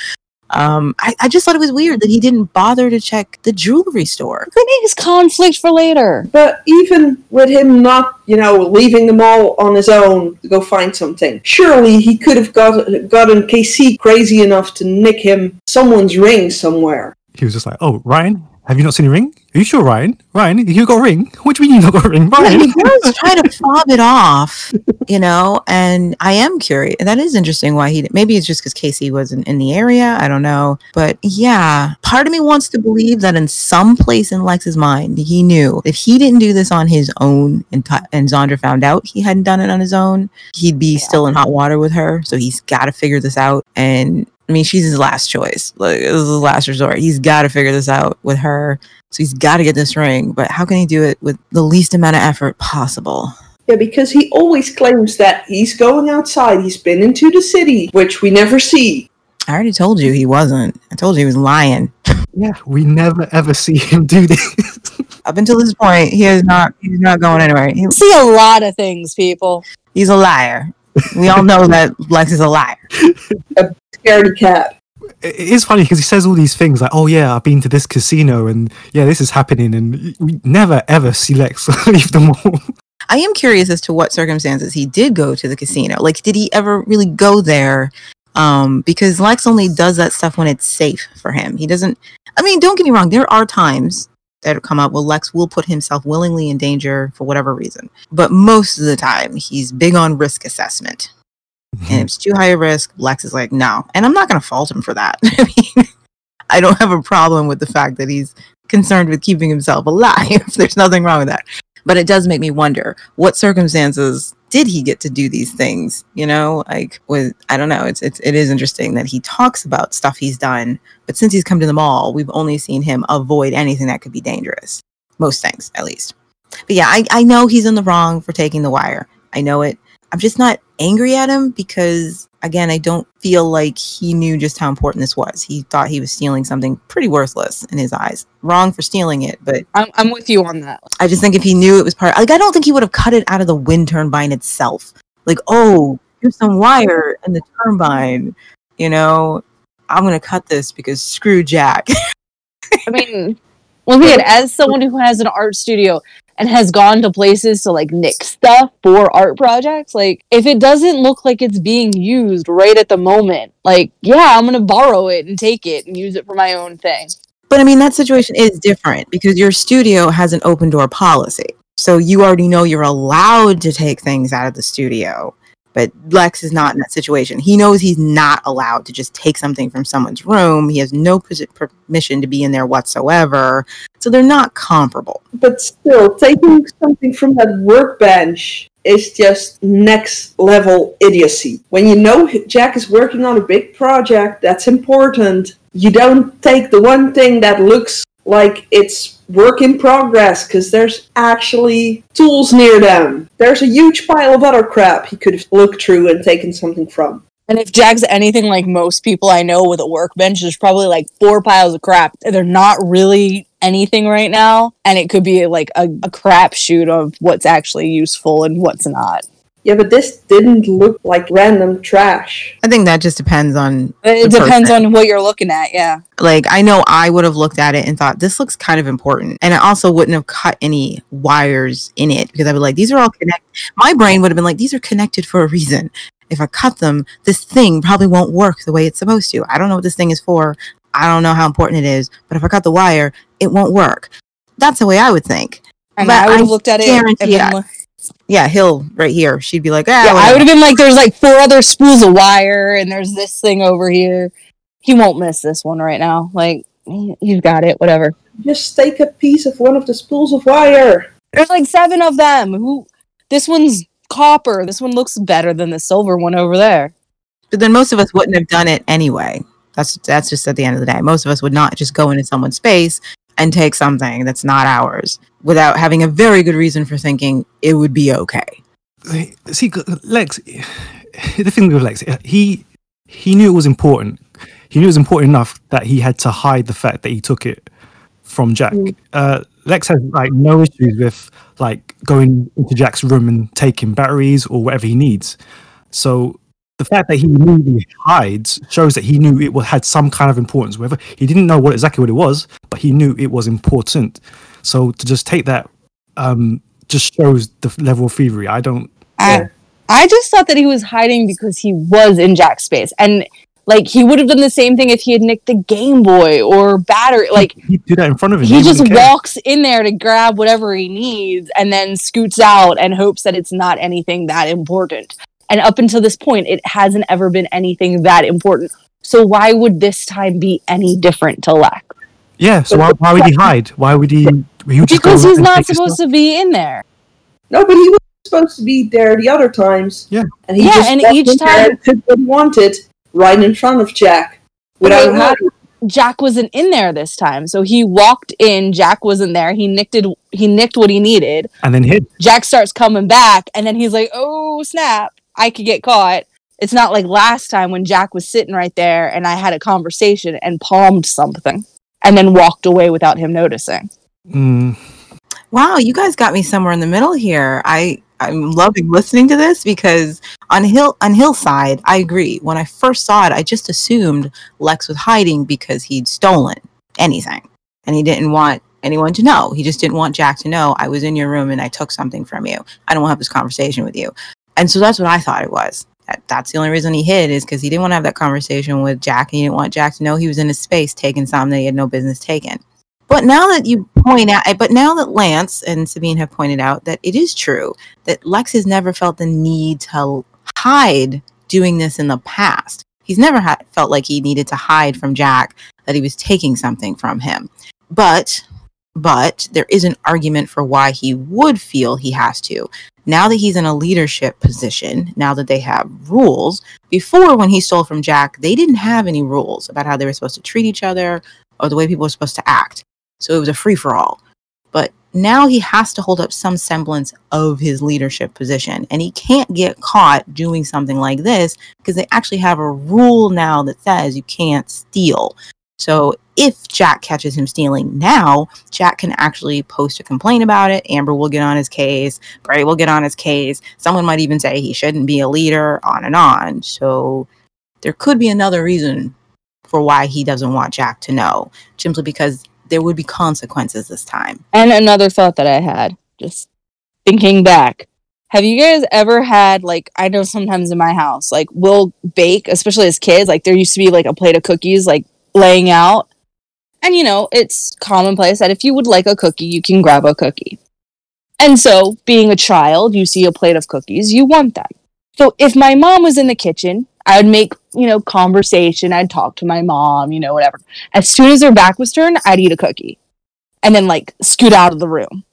Um, I, I just thought it was weird that he didn't bother to check the jewelry store. That makes conflict for later. But even with him not, you know, leaving the mall on his own to go find something, surely he could have got gotten KC crazy enough to nick him someone's ring somewhere. he was just like, "Oh, Ryan, have you not seen a ring? Are you sure, Ryan? Ryan, you got a ring? What do you mean you not got a ring, Ryan? Yeah, Ryan?" he does try to fob it off, you know, and I am curious. That is interesting why he did. maybe it's just because KC wasn't in the area. I don't know. But yeah, part of me wants to believe that in some place in Lex's mind, he knew if he didn't do this on his own and, Ti- and Zandra found out he hadn't done it on his own, he'd be still in hot water with her. So he's got to figure this out. And I mean, she's his last choice. Like, this is his last resort. He's got to figure this out with her. So he's got to get this ring. But how can he do it with the least amount of effort possible? Yeah, because he always claims that he's going outside. He's been into the city, which we never see. I already told you he wasn't. I told you he was lying. yeah, we never ever see him do this. Up until this point, he is not. He's not going anywhere. He- See a lot of things, people. he's a liar. We all know that Lex is a liar. A Scaredy cat. it is funny because he says all these things like, "Oh yeah, I've been to this casino and yeah, this is happening," and we never ever see Lex leave the mall. I am curious as to what circumstances he did go to the casino. Like, did he ever really go there? Um, because Lex only does that stuff when it's safe for him. He doesn't. I mean, don't get me wrong. There are times that come up well, Lex will put himself willingly in danger for whatever reason, but most of the time he's big on risk assessment. and mm-hmm. if it's too high a risk, Lex is like, no. And I'm not going to fault him for that. I mean, I don't have a problem with the fact that he's concerned with keeping himself alive. There's nothing wrong with that. But it does make me wonder what circumstances did he get to do these things? You know, like with I don't know. It's it's it is interesting that he talks about stuff he's done, but since he's come to the mall, we've only seen him avoid anything that could be dangerous. Most things, at least. But yeah, I, I know he's in the wrong for taking the wire. I know it. I'm just not angry at him because again, I don't feel like he knew just how important this was. He thought he was stealing something pretty worthless in his eyes. Wrong for stealing it, but I'm, I'm with you on that. I just think if he knew it was part like I don't think he would have cut it out of the wind turbine itself. Like, oh, here's some wire in the turbine, you know. I'm gonna cut this because screw Jack. I mean, look at it as someone who has an art studio and has gone to places to like nick stuff for art projects. Like, if it doesn't look like it's being used right at the moment, like, yeah, I'm gonna borrow it and take it and use it for my own thing. But I mean, that situation is different because your studio has an open door policy. So you already know you're allowed to take things out of the studio. But Lex is not in that situation. He knows he's not allowed to just take something from someone's room. He has no permission to be in there whatsoever. So they're not comparable. But still, taking something from that workbench is just next level idiocy. When you know Jack is working on a big project that's important, you don't take the one thing that looks like it's work in progress because there's actually tools near them. There's a huge pile of other crap he could have looked through and taken something from. And if Jack's anything like most people I know with a workbench, there's probably like four piles of crap. They're not really anything right now, and it could be like a, a crapshoot of what's actually useful and what's not. Yeah, but this didn't look like random trash. I think that just depends on. It depends person. on what you're looking at, yeah. like I know I would have looked at it and thought this looks kind of important, and I also wouldn't have cut any wires in it because I'd be like, these are all connected. My brain would have been like, these are connected for a reason. If I cut them, this thing probably won't work the way it's supposed to. I don't know what this thing is for. I don't know how important it is, but if I cut the wire, it won't work. That's the way I would think. And But I would I have looked at it. and been like- Yeah, Hill right here. She'd be like, ah, yeah, I would have been like, there's like four other spools of wire, and there's this thing over here. He won't miss this one right now. Like, he- he's got it, whatever. Just take a piece of one of the spools of wire. There's like seven of them. Who this one's copper. This one looks better than the silver one over there. But then most of us wouldn't have done it anyway. That's that's just at the end of the day. Most of us would not just go into someone's space and take something that's not ours without having a very good reason for thinking it would be okay. See, Lex, the thing with Lex, he he knew it was important. He knew it was important enough that he had to hide the fact that he took it from Jack. Uh, Lex has like no issues with like going into Jack's room and taking batteries or whatever he needs. So the fact that he knew immediately hides shows that he knew it had some kind of importance. Whether he didn't know what exactly what it was, but he knew it was important. So to just take that um, just shows the level of thievery. I don't. I, I just thought that he was hiding because he was in Jack's space. And like he would have done the same thing if he had nicked the Game Boy or battery. Like He'd do that in front of him. he just walks in there to grab whatever he needs and then scoots out and hopes that it's not anything that important. And up until this point, it hasn't ever been anything that important. So why would this time be any different to Lex? Yeah. So why, why would he hide? Why would he? he would Because he's not supposed to be in there. No, but he was supposed to be there the other times. Yeah. And he Yeah, just and each time- and took what he wanted right in front of Jack without Wait, wait. hiding. Jack wasn't in there this time. So he walked in, Jack wasn't there. He nicked it, he nicked what he needed. and then hid. Jack starts coming back and then he's like, "Oh, snap. I could get caught." It's not like last time when Jack was sitting right there and I had a conversation and palmed something and then walked away without him noticing. Mm, Wow, you guys got me somewhere in the middle here. I I'm loving listening to this because on Hill on Hillside, I agree. When I first saw it, I just assumed Lex was hiding because he'd stolen anything, and he didn't want anyone to know. He just didn't want Jack to know I was in your room and I took something from you. I don't want to have this conversation with you, and so that's what I thought it was. That, that's the only reason he hid is because he didn't want to have that conversation with Jack, and he didn't want Jack to know he was in his space taking something that he had no business taking. But now that you point out, eh, but now that Lance and Sabine have pointed out that it is true that Lex has never felt the need to hide doing this in the past. He's never felt like he needed to hide from Jack that he was taking something from him. But, but there is an argument for why he would feel he has to. Now that he's in a leadership position, now that they have rules, before when he stole from Jack, they didn't have any rules about how they were supposed to treat each other or the way people were supposed to act. So it was a free for all. But now he has to hold up some semblance of his leadership position. And he can't get caught doing something like this because they actually have a rule now that says you can't steal. So if Jack catches him stealing now, Jack can actually post a complaint about it. Amber will get on his case. Bray will get on his case. Someone might even say he shouldn't be a leader, on and on. So there could be another reason for why he doesn't want Jack to know, simply because there would be consequences this time. And another thought that I had, just thinking back. Have you guys ever had like I know sometimes in my house, like we'll bake, especially as kids, like there used to be like a plate of cookies like laying out. And you know, it's commonplace that if you would like a cookie, you can grab a cookie. And so, being a child, you see a plate of cookies, you want them. So, if my mom was in the kitchen, I would make, you know, conversation, I'd talk to my mom, you know, whatever. As soon as her back was turned, I'd eat a cookie and then like scoot out of the room.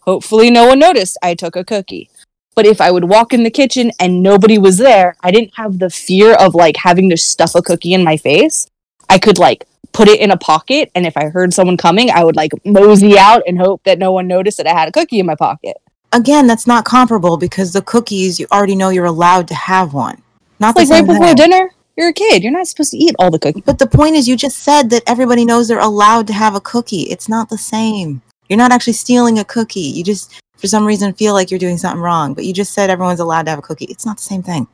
Hopefully, no one noticed I took a cookie. But if I would walk in the kitchen and nobody was there, I didn't have the fear of like having to stuff a cookie in my face. I could like put it in a pocket, and if I heard someone coming, I would like mosey out and hope that no one noticed that I had a cookie in my pocket. Again, that's not comparable because the cookies, you already know you're allowed to have one. Not the Like right before dinner, you're a kid. You're not supposed to eat all the cookies. But the point is, you just said that everybody knows they're allowed to have a cookie. It's not the same. You're not actually stealing a cookie. You just, for some reason, feel like you're doing something wrong. But you just said everyone's allowed to have a cookie. It's not the same thing.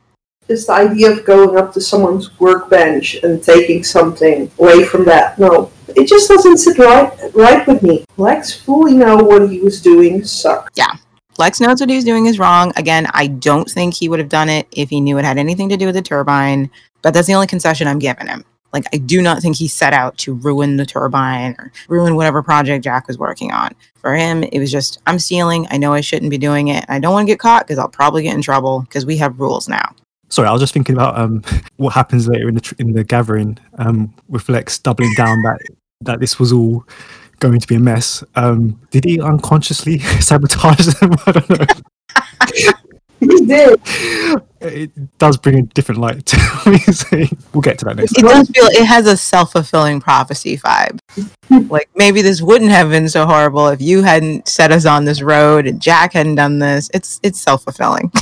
It's the idea of going up to someone's workbench and taking something away from that. No, it just doesn't sit right right with me. Lex fully know what he was doing sucked. Yeah. Lex knows what he's doing is wrong. Again, I don't think he would have done it if he knew it had anything to do with the turbine, but that's the only concession I'm giving him. Like, I do not think he set out to ruin the turbine or ruin whatever project Jack was working on. For him, it was just, I'm stealing. I know I shouldn't be doing it. I don't want to get caught because I'll probably get in trouble because we have rules now. Sorry, I was just thinking about um, what happens later in the in the gathering um, with Lex doubling down that that this was all going to be a mess. Um, did he unconsciously sabotage them? I don't know. He did. It does bring a different light to what. We'll get to that next It time. does feel it has a self fulfilling prophecy vibe. like maybe this wouldn't have been so horrible if you hadn't set us on this road and Jack hadn't done this. It's it's self fulfilling.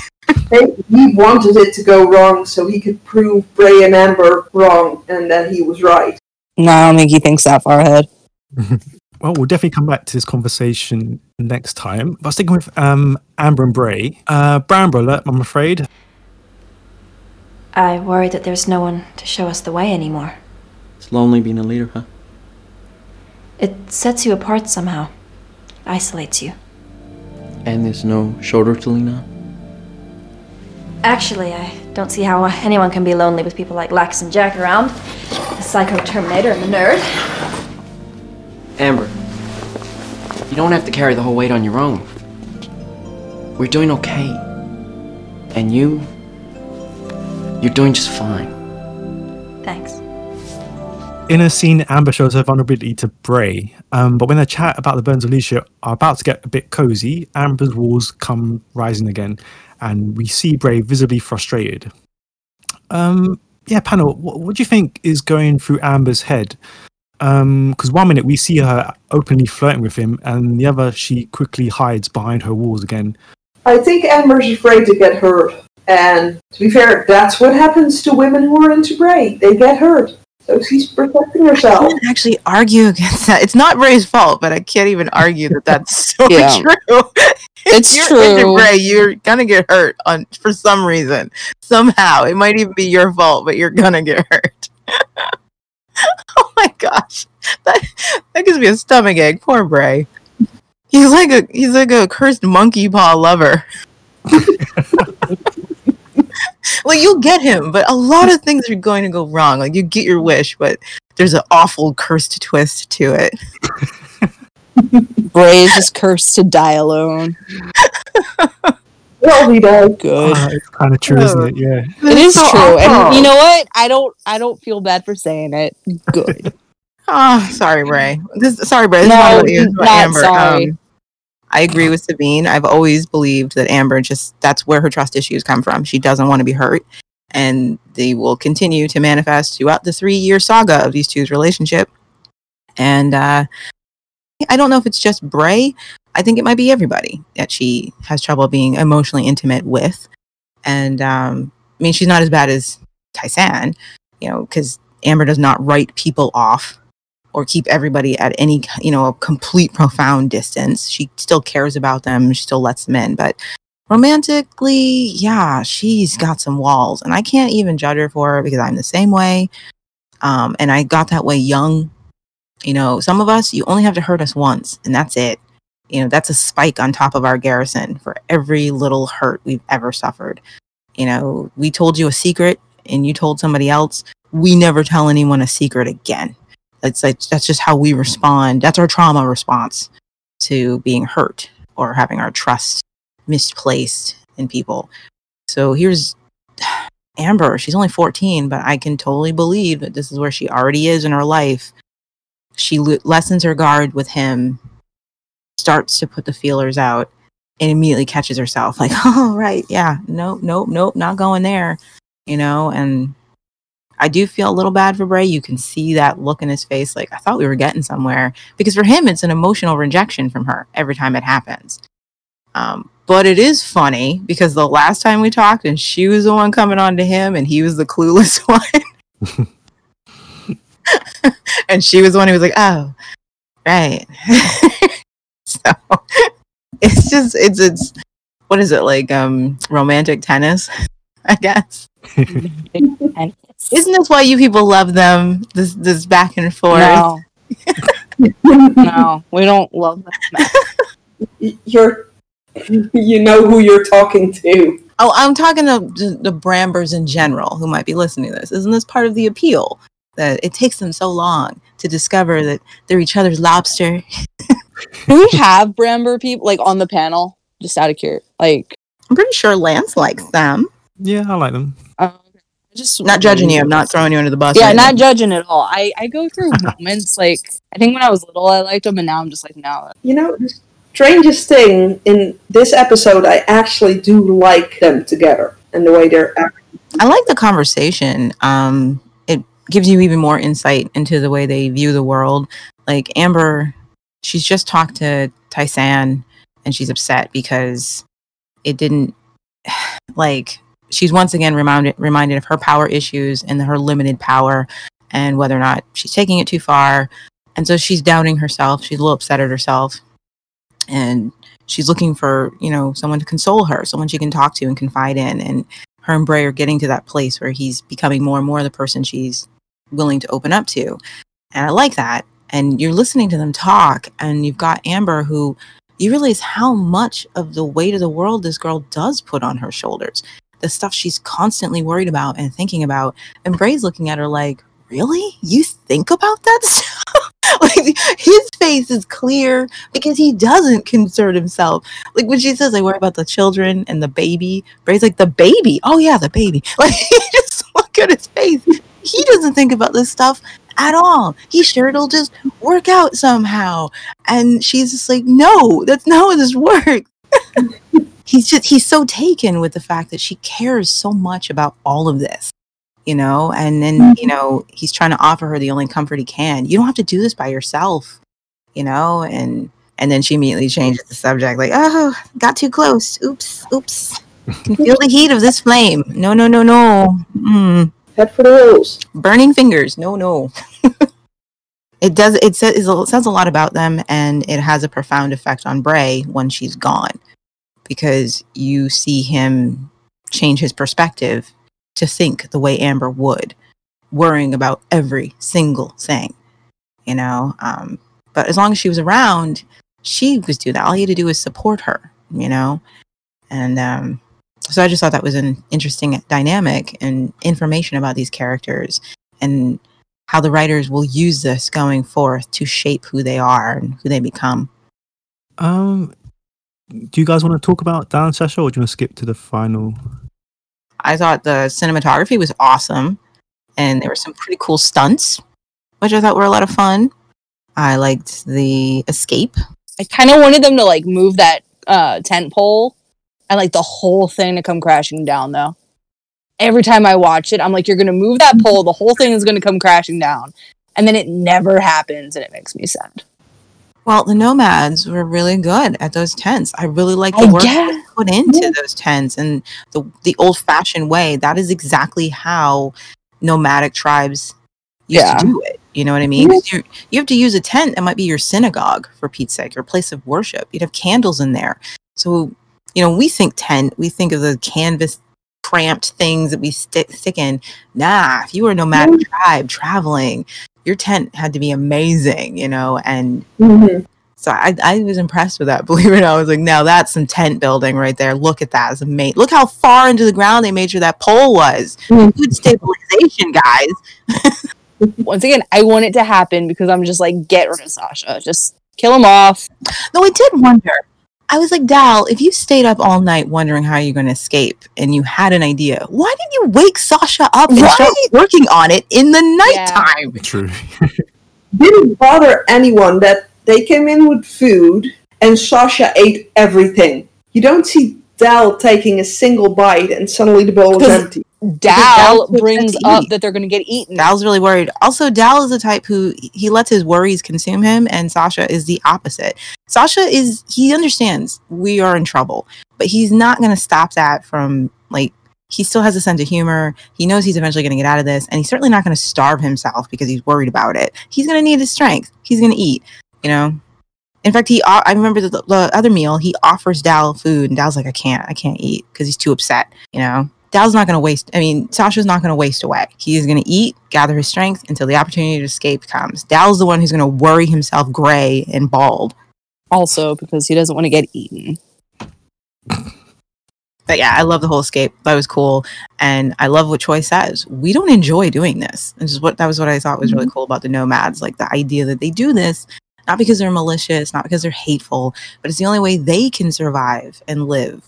He wanted it to go wrong so he could prove Bray and Amber wrong, and that he was right. No, I don't think he thinks that far ahead. Well, we'll definitely come back to this conversation next time. But sticking with um, Amber and Bray, uh, Bramber alert, I'm afraid. I worry that there's no one to show us the way anymore. It's lonely being a leader, huh? It sets you apart somehow, isolates you. And there's no shoulder to lean on? Actually, I don't see how anyone can be lonely with people like Lex and Jack around. The Psycho Terminator and the nerd. Amber, you don't have to carry the whole weight on your own. We're doing okay. And you, you're doing just fine. Thanks. In a scene, Amber shows her vulnerability to Bray. Um, but when the chat about the Burns of leadership are about to get a bit cozy, Amber's walls come rising again, and we see Bray visibly frustrated. Um, yeah, panel, what, what do you think is going through Amber's head? Because one minute we see her openly flirting with him, and the other she quickly hides behind her walls again. I think Amber's afraid to get hurt. And to be fair, that's what happens to women who are into Bray. They get hurt. So she's protecting herself. I can't actually argue against that. It's not Bray's fault, but I can't even argue that that's so Yeah. true. It's If you're into true. Bray, you're gonna get hurt on for some reason. Somehow, it might even be your fault, but you're gonna get hurt. oh my gosh, that that gives me a stomach ache. Poor Bray. He's like a he's like a cursed monkey paw lover. like you'll get him, but a lot of things are going to go wrong. Like you get your wish, but there's an awful cursed twist to it. Bray is just cursed to die alone. Well, he does. Good. Ah, it's kind of true, isn't it? Yeah. it is so true. And you know what? I don't I don't feel bad for saying it. Good. Oh, sorry, Bray. This sorry, Bray. This No, is not what it is not Amber. sorry. Um, I agree with Sabine. I've always believed that Amber just that's where her trust issues come from. She doesn't want to be hurt, and they will continue to manifest throughout the three-year saga of these two's relationship. And uh, I don't know if it's just Bray. I think it might be everybody that she has trouble being emotionally intimate with. And um, I mean, she's not as bad as Tai-San, you know, because Amber does not write people off or keep everybody at any you know a complete profound distance. She still cares about them. She still lets them in. But romantically yeah she's got some walls. And i can't even judge her for it because i'm the same way. Um, and i got that way young. You know some of us you only have to hurt us once and that's it. You know that's a spike on top of our garrison for every little hurt we've ever suffered. You know we told you a secret and you told somebody else. We never tell anyone a secret again that's like that's just how we respond. That's our trauma response to being hurt or having our trust misplaced in people. So here's Amber. She's only 14, but I can totally believe that this is where she already is in her life. She le- lessens her guard with him, starts to put the feelers out, and immediately catches herself like, "Oh, right, yeah, nope, nope, nope, not going there," you know, and I do feel a little bad for Bray. You can see that look in his face, like I thought we were getting somewhere. Because for him, it's an emotional rejection from her every time it happens. Um, but it is funny because the last time we talked, and she was the one coming on to him, and he was the clueless one. and she was the one who was like, "Oh, right." so it's just it's it's what is it like um romantic tennis, I guess. And Isn't this why you people love them? This this back and forth. no. no, we don't love that. Y- You're, you know who you're talking to. Oh, I'm talking to the, the Brambers in general who might be listening to this. Isn't this part of the appeal that it takes them so long to discover that they're each other's lobster? Do we have Bramber people like on the panel? Just out of curiosity, like I'm pretty sure Lance likes them. Yeah, I like them. uh, just Not judging you. I'm not throwing you under the bus. Yeah, or not anything. judging at all. I I go through moments like I think when I was little I liked them, and now I'm just like no. You know, strangest thing in this episode, I actually do like them together and the way they're acting. I like the conversation. Um, it gives you even more insight into the way they view the world. Like Amber, she's just talked to Tai-San and she's upset because it didn't like she's once again reminded reminded of her power issues and her limited power and whether or not she's taking it too far. And so she's doubting herself. She's a little upset at herself. And she's looking for, you know, someone to console her, someone she can talk to and confide in. And her and Bray are getting to that place where he's becoming more and more the person she's willing to open up to. And I like that. And you're listening to them talk, and you've got Amber who you realize how much of the weight of the world this girl does put on her shoulders. The stuff she's constantly worried about and thinking about. And Bray's looking at her like, Really? You think about that stuff? like his face is clear because he doesn't concern himself. Like when she says, I worry about the children and the baby, Bray's like, the baby. Oh yeah, the baby. Like just look at his face. He doesn't think about this stuff at all. He's sure it'll just work out somehow. And she's just like, no, that's not how this works. he's just he's so taken with the fact that she cares so much about all of this you know? And then you know he's trying to offer her the only comfort he can. You don't have to do this by yourself you know? And and then she immediately changes the subject like oh got too close. Oops oops. Can feel the heat of this flame. No no no no. Mm. Head for the hills. burning fingers. No no. It does it says it says a lot about them and it has a profound effect on bray when she's gone because you see him change his perspective to think the way amber would worrying about every single thing you know? Um, but as long as she was around she was doing that. All he had to do was support her you know? And um, so i just thought that was an interesting dynamic and information about these characters and how the writers will use this going forth to shape who they are and who they become. Um, do you guys want to talk about Dan Sasha, or do you want to skip to the final? I thought the cinematography was awesome, and there were some pretty cool stunts, which I thought were a lot of fun. I liked the escape. I kind of wanted them to like move that uh, tent pole and like the whole thing to come crashing down though. Every time I watch it, I'm like, you're gonna move that pole, the whole thing is gonna come crashing down. And then it never happens and it makes me sad. Well, the nomads were really good at those tents. I really like the Oh, work put into Yeah. those tents and the the old fashioned way. That is exactly how nomadic tribes used Yeah. to do it. You know what I mean? You you have to use a tent that might be your synagogue for Pete's sake, your place of worship. You'd have candles in there. So you know, we think tent, we think of the canvas cramped things that we stick stick in. Nah, if you were a nomadic tribe traveling, your tent had to be amazing, you know, and Mhm. so I, I was impressed with that. Believe it or not, I was like, now that's some tent building right there. Look at that. It's amazing. Look how far into the ground they made sure that pole was. Mhm. Good stabilization, guys. Once again, I want it to happen because I'm just like, get rid of Sasha. Just kill him off. Though I did wonder. I was like, Dal, if you stayed up all night wondering how you're going to escape and you had an idea, why didn't you wake Sasha up and start working on it in the Yeah. nighttime? True. Didn't bother anyone that they came in with food and Sasha ate everything. You don't see Dal taking a single bite and suddenly the bowl is 'Cause- empty. Dal brings up eat. that they're going to get eaten. Dal's really worried. Also, Dal is the type who he lets his worries consume him, and Sasha is the opposite. Sasha is he understands we are in trouble, but he's not going to stop that from like he still has a sense of humor. He knows he's eventually going to get out of this, and he's certainly not going to starve himself because he's worried about it. He's going to need his strength. He's going to eat. You know. In fact, he uh, I remember the, the other meal. He offers Dal food, and Dal's like, "I can't, I can't eat" because he's too upset. You know. Dal's not going to waste. I mean, Sasha's not going to waste away. He is going to eat, gather his strength until the opportunity to escape comes. Dal's the one who's going to worry himself gray and bald. Also, because he doesn't want to get eaten. But yeah, I love the whole escape. That was cool, and I love what Choi says. We don't enjoy doing this. This is what that was what I thought was really mm-hmm. cool about the nomads. Like the idea that they do this not because they're malicious, not because they're hateful, but it's the only way they can survive and live.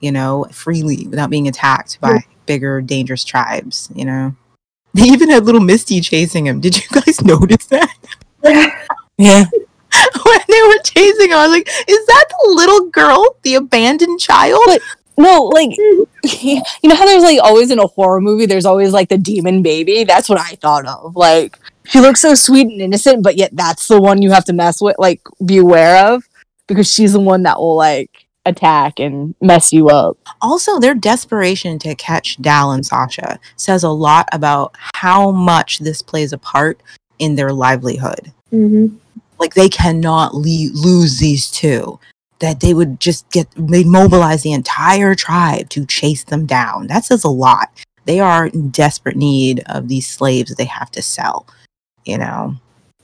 You know, freely without being attacked by bigger, dangerous tribes. You know, they even had little Misty chasing him. Did you guys notice that? Yeah. when they were chasing him. I was like, is that the little girl, the abandoned child? But- No, like you know how there's like always in a horror movie, there's always like the demon baby. That's what I thought of. Like she looks so sweet and innocent, but yet that's the one you have to mess with, like be aware of, because she's the one that will like attack and mess you up. also their desperation to catch Dal and Sasha says a lot about how much this plays a part in their livelihood. Mm-hmm. Like they cannot le- lose these two. That they would just get they mobilize the entire tribe to chase them down. That says a lot. They are in desperate need of these slaves they have to sell. You know.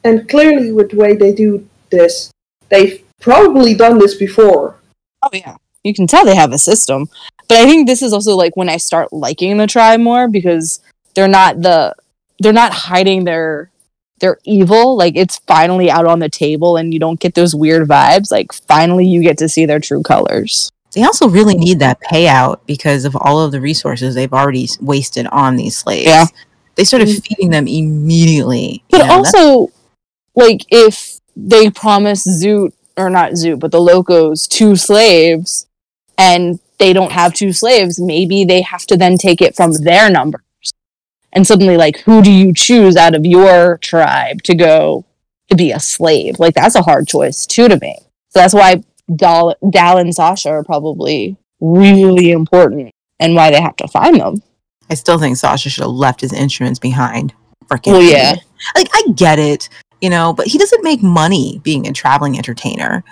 And clearly, with the way they do this, they've probably done this before. Oh yeah, you can tell they have a system. But I think this is also like when I start liking the tribe more because they're not the they're not hiding their their evil. Like it's finally out on the table, and you don't get those weird vibes. Like finally, you get to see their true colors. They also really need that payout because of all of the resources they've already wasted on these slaves. Yeah. They started mm. feeding them immediately. But you know, also, like if they promise Zoot or not zoo, but the Locos two slaves, and they don't have two slaves, maybe they have to then take it from their numbers. And suddenly, like, who do you choose out of your tribe to go to be a slave? Like, that's a hard choice too to make. So that's why Dal, Dal and Sasha are probably really important, and why they have to find them. I still think Sasha should have left his instruments behind. Freaking Well, yeah. Like I get it, you know, but he doesn't make money being a traveling entertainer.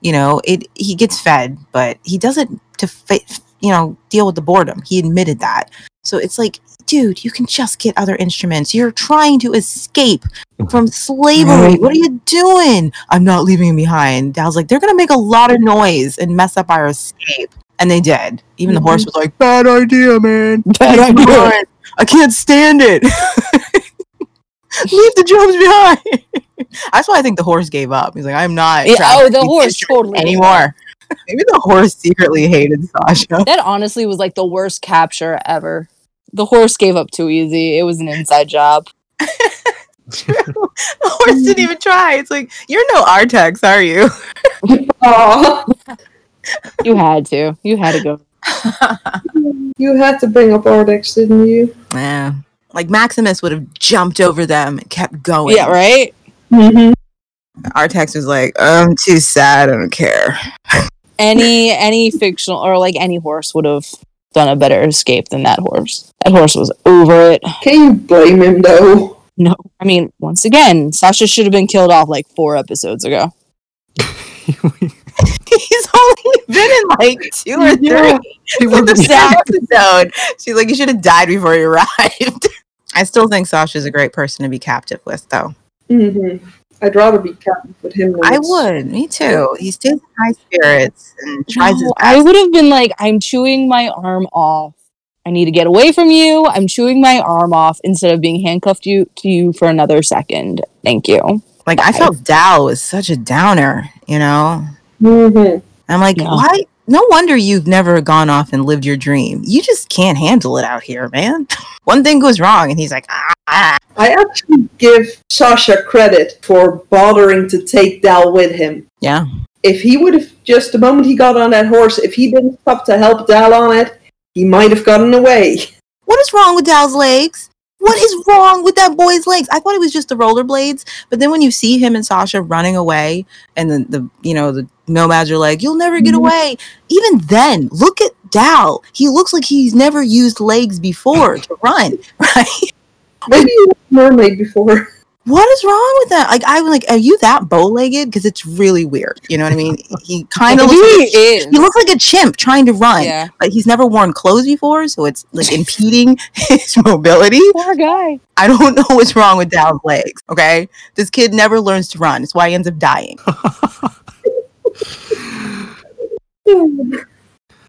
You know, it he gets fed, but he doesn't to fa- you know deal with the boredom. He admitted that. So it's like, dude, you can just get other instruments. You're trying to escape from slavery. What are you doing? I'm not leaving him behind. Dal's like, they're gonna make a lot of noise and mess up our escape. And they did. Even the mm-hmm. horse was like, bad idea, man. Bad idea. I can't stand it. Leave the drums behind. That's why I think the horse gave up. He's like, I'm not. Yeah, oh, the these horse instruments totally anymore. Maybe the horse secretly hated Sasha. That honestly was like the worst capture ever. The horse gave up too easy. It was an inside job. the horse didn't even try. It's like, you're no Artax, are you? Aw, You had to. You had to go. you had to bring up Artax, didn't you? yeah. Like Maximus would have jumped over them and kept going. Yeah, right? Mm-hmm. Artax was like, I'm too sad. I don't care. Any any fictional or like any horse would have done a better escape than that horse. That horse was over it. Can you blame him though? No. I mean, once again, Sasha should have been killed off like four episodes ago. He's only been in like two or Yeah. three. in the second episode. She's like, you should have died before you arrived. I still think Sasha's a great person to be captive with, though. Mm-hmm. I'd rather be captive with him. Than I would. Me too. He stays in high spirits and tries his best. I would have been like, I'm chewing my arm off. I need to get away from you. I'm chewing my arm off instead of being handcuffed you to you for another second. Thank you. like, I felt Dal was such a downer, you know? Mhm. I'm like, Yeah. why? No wonder you've never gone off and lived your dream. You just can't handle it out here, man. One thing goes wrong, and he's like, ah. I actually give Sasha credit for bothering to take Dal with him. yeah. If he would have just the moment he got on that horse, if he didn't stop to help Dal on it, he might have gotten away. What is wrong with Dal's legs? What is wrong with that boy's legs? I thought it was just the rollerblades, but then when you see him and Sasha running away, and the, the you know the nomads are like, "You'll never get Mhm. away." Even then, look at Dal. He looks like he's never used legs before to run. Right? Maybe he was mermaid before. What is wrong with that? Like, I was like, "Are you that bow-legged?" Because it's really weird. You know what I mean? He kind of Maybe looks. Like, he is. he looks like a chimp trying to run, Yeah. but he's never worn clothes before, so it's like impeding his mobility. Poor guy. I don't know what's wrong with Dal's legs. Okay, this kid never learns to run. It's why he ends up dying.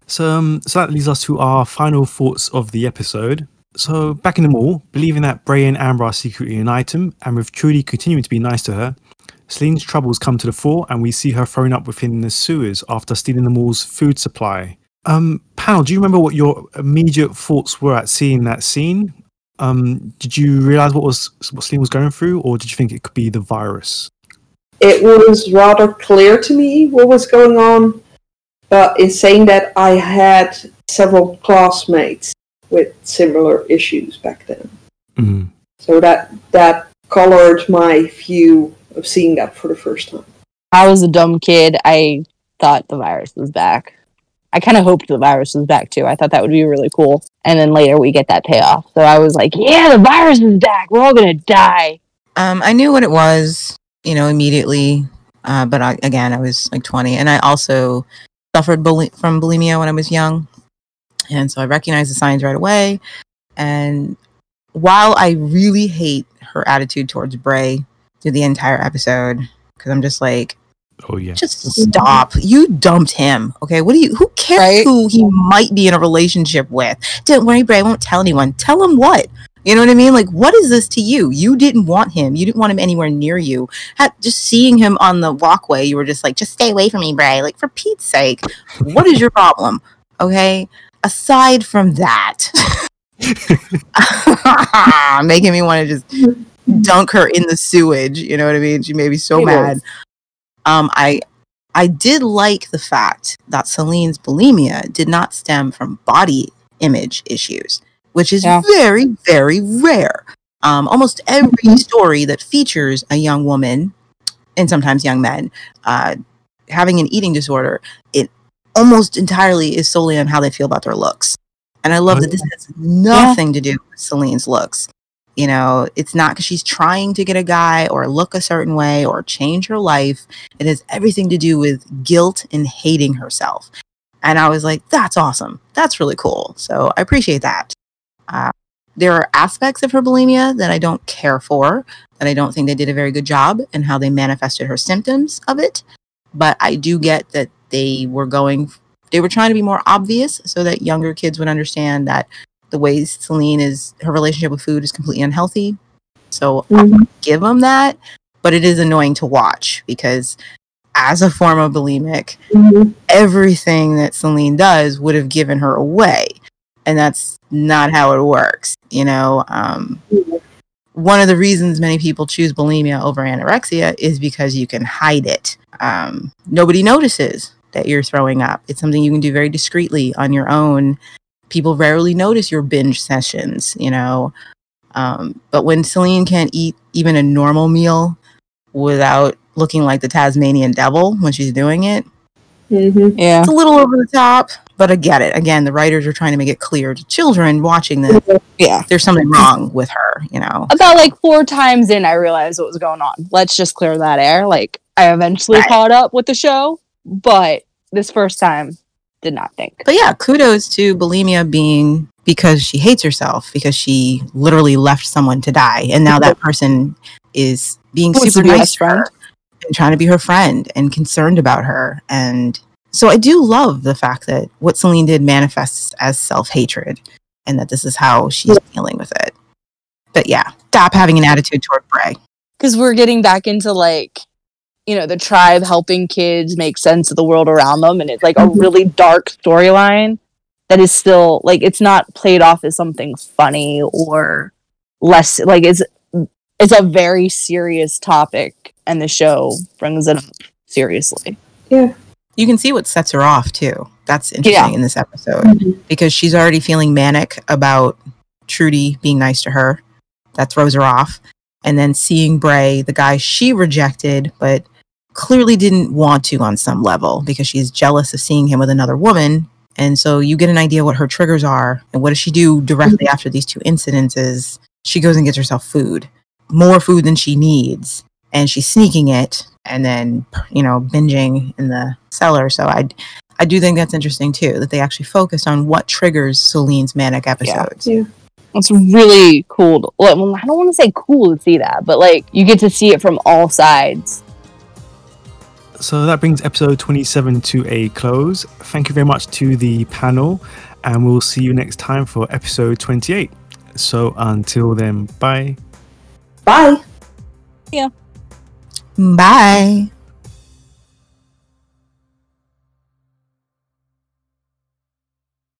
So, um, so that leads us to our final thoughts of the episode. So, back in the mall, believing that Bray and Amber are secretly an item, and with Trudy continuing to be nice to her, Salene's troubles come to the fore, and we see her thrown up within the sewers after stealing the mall's food supply. Um, Panel, do you remember what your immediate thoughts were at seeing that scene? Um, did you realize what was what Celine was going through, or did you think it could be the virus? it was rather clear to me what was going on. But in saying that, I had several classmates with similar issues back then. Mhm. So that that colored my view of seeing that for the first time. I was a dumb kid. I thought the virus was back. I kind of hoped the virus was back too. I thought that would be really cool. And then later we get that payoff. So I was like, yeah, the virus is back. We're all going to die. Um, I knew what it was, you know, immediately. Uh, but I, again, I was like 20, and I also suffered buli- from bulimia when I was young, and so I recognized the signs right away. And while I really hate her attitude towards Bray through the entire episode, because I'm just like, Oh yeah. just stop. You dumped him. Okay. What do you who cares Right? who he might be in a relationship with? Don't worry, Bray, I won't tell anyone. Tell him what? You know what I mean? Like, what is this to you? You didn't want him. You didn't want him anywhere near you. Ha- just seeing him on the walkway, you were just like, just stay away from me, Bray. Like, for Pete's sake, what is your problem? Okay. Aside from that, making me want to just dunk her in the sewage. You know what I mean? She made me so It mad. is. Um, I I did like the fact that Salene's bulimia did not stem from body image issues, which is Yeah. very, very rare. Um, almost every story that features a young woman and sometimes young men uh, having an eating disorder, it almost entirely is solely on how they feel about their looks. And I love that this has nothing to do with Salene's looks. You know, it's not because she's trying to get a guy or look a certain way or change her life. It has everything to do with guilt and hating herself. And I was like, that's awesome. That's really cool. So I appreciate that. Uh, there are aspects of her bulimia that I don't care for, that I don't think they did a very good job in how they manifested her symptoms of it. But I do get that they were going, they were trying to be more obvious so that younger kids would understand that the way Salene is, her relationship with food is completely unhealthy. So I'll give them that. But it is annoying to watch because as a form of bulimic, everything that Salene does would have given her away. And that's not how it works. You know, um, one of the reasons many people choose bulimia over anorexia is because you can hide it. Um, nobody notices that you're throwing up. It's something you can do very discreetly on your own. People rarely notice your binge sessions, you know. Um, but when Salene can't eat even a normal meal without looking like the Tasmanian devil when she's doing it, Mm-hmm. Yeah. it's a little over the top, but I get it. Again, the writers are trying to make it clear to children watching this Yeah. there's something wrong with her, you know. About like four times in, I realized what was going on. Let's just clear that air. Like, I eventually Right. caught up with the show, but this first time, did not think. But yeah, kudos to bulimia being because she hates herself because she literally left someone to die, and now that person is being to super nice to her and trying to be her friend and concerned about her. And so I do love the fact that what Salene did manifests as self hatred, and that this is how she's dealing with it. But yeah, stop having an attitude toward Bray. because we're getting back into like you know the tribe helping kids make sense of the world around them and it's like a mm-hmm. really dark storyline that is still like it's not played off as something funny or less like it's it's a very serious topic and the show brings it up seriously yeah You can see what sets her off too. That's interesting Yeah. in this episode mm-hmm. because she's already feeling manic about Trudy being nice to her. That throws her off. And then seeing Bray, the guy she rejected, but clearly didn't want to on some level because she's jealous of seeing him with another woman. And so you get an idea what her triggers are. And what does she do directly mm-hmm. after these two incidences? She goes and gets herself food, more food than she needs. And she's sneaking it and then, you know, binging in the cellar. So I, I do think that's interesting too, that they actually focused on what triggers Salene's manic episodes. Yeah. it's really cool to, well i don't want to say cool to see that but like you get to see it from all sides So that brings episode 27 to a close. Thank you very much to the panel, and we'll see you next time for episode 28. So until then, bye. Bye. Yeah. Bye.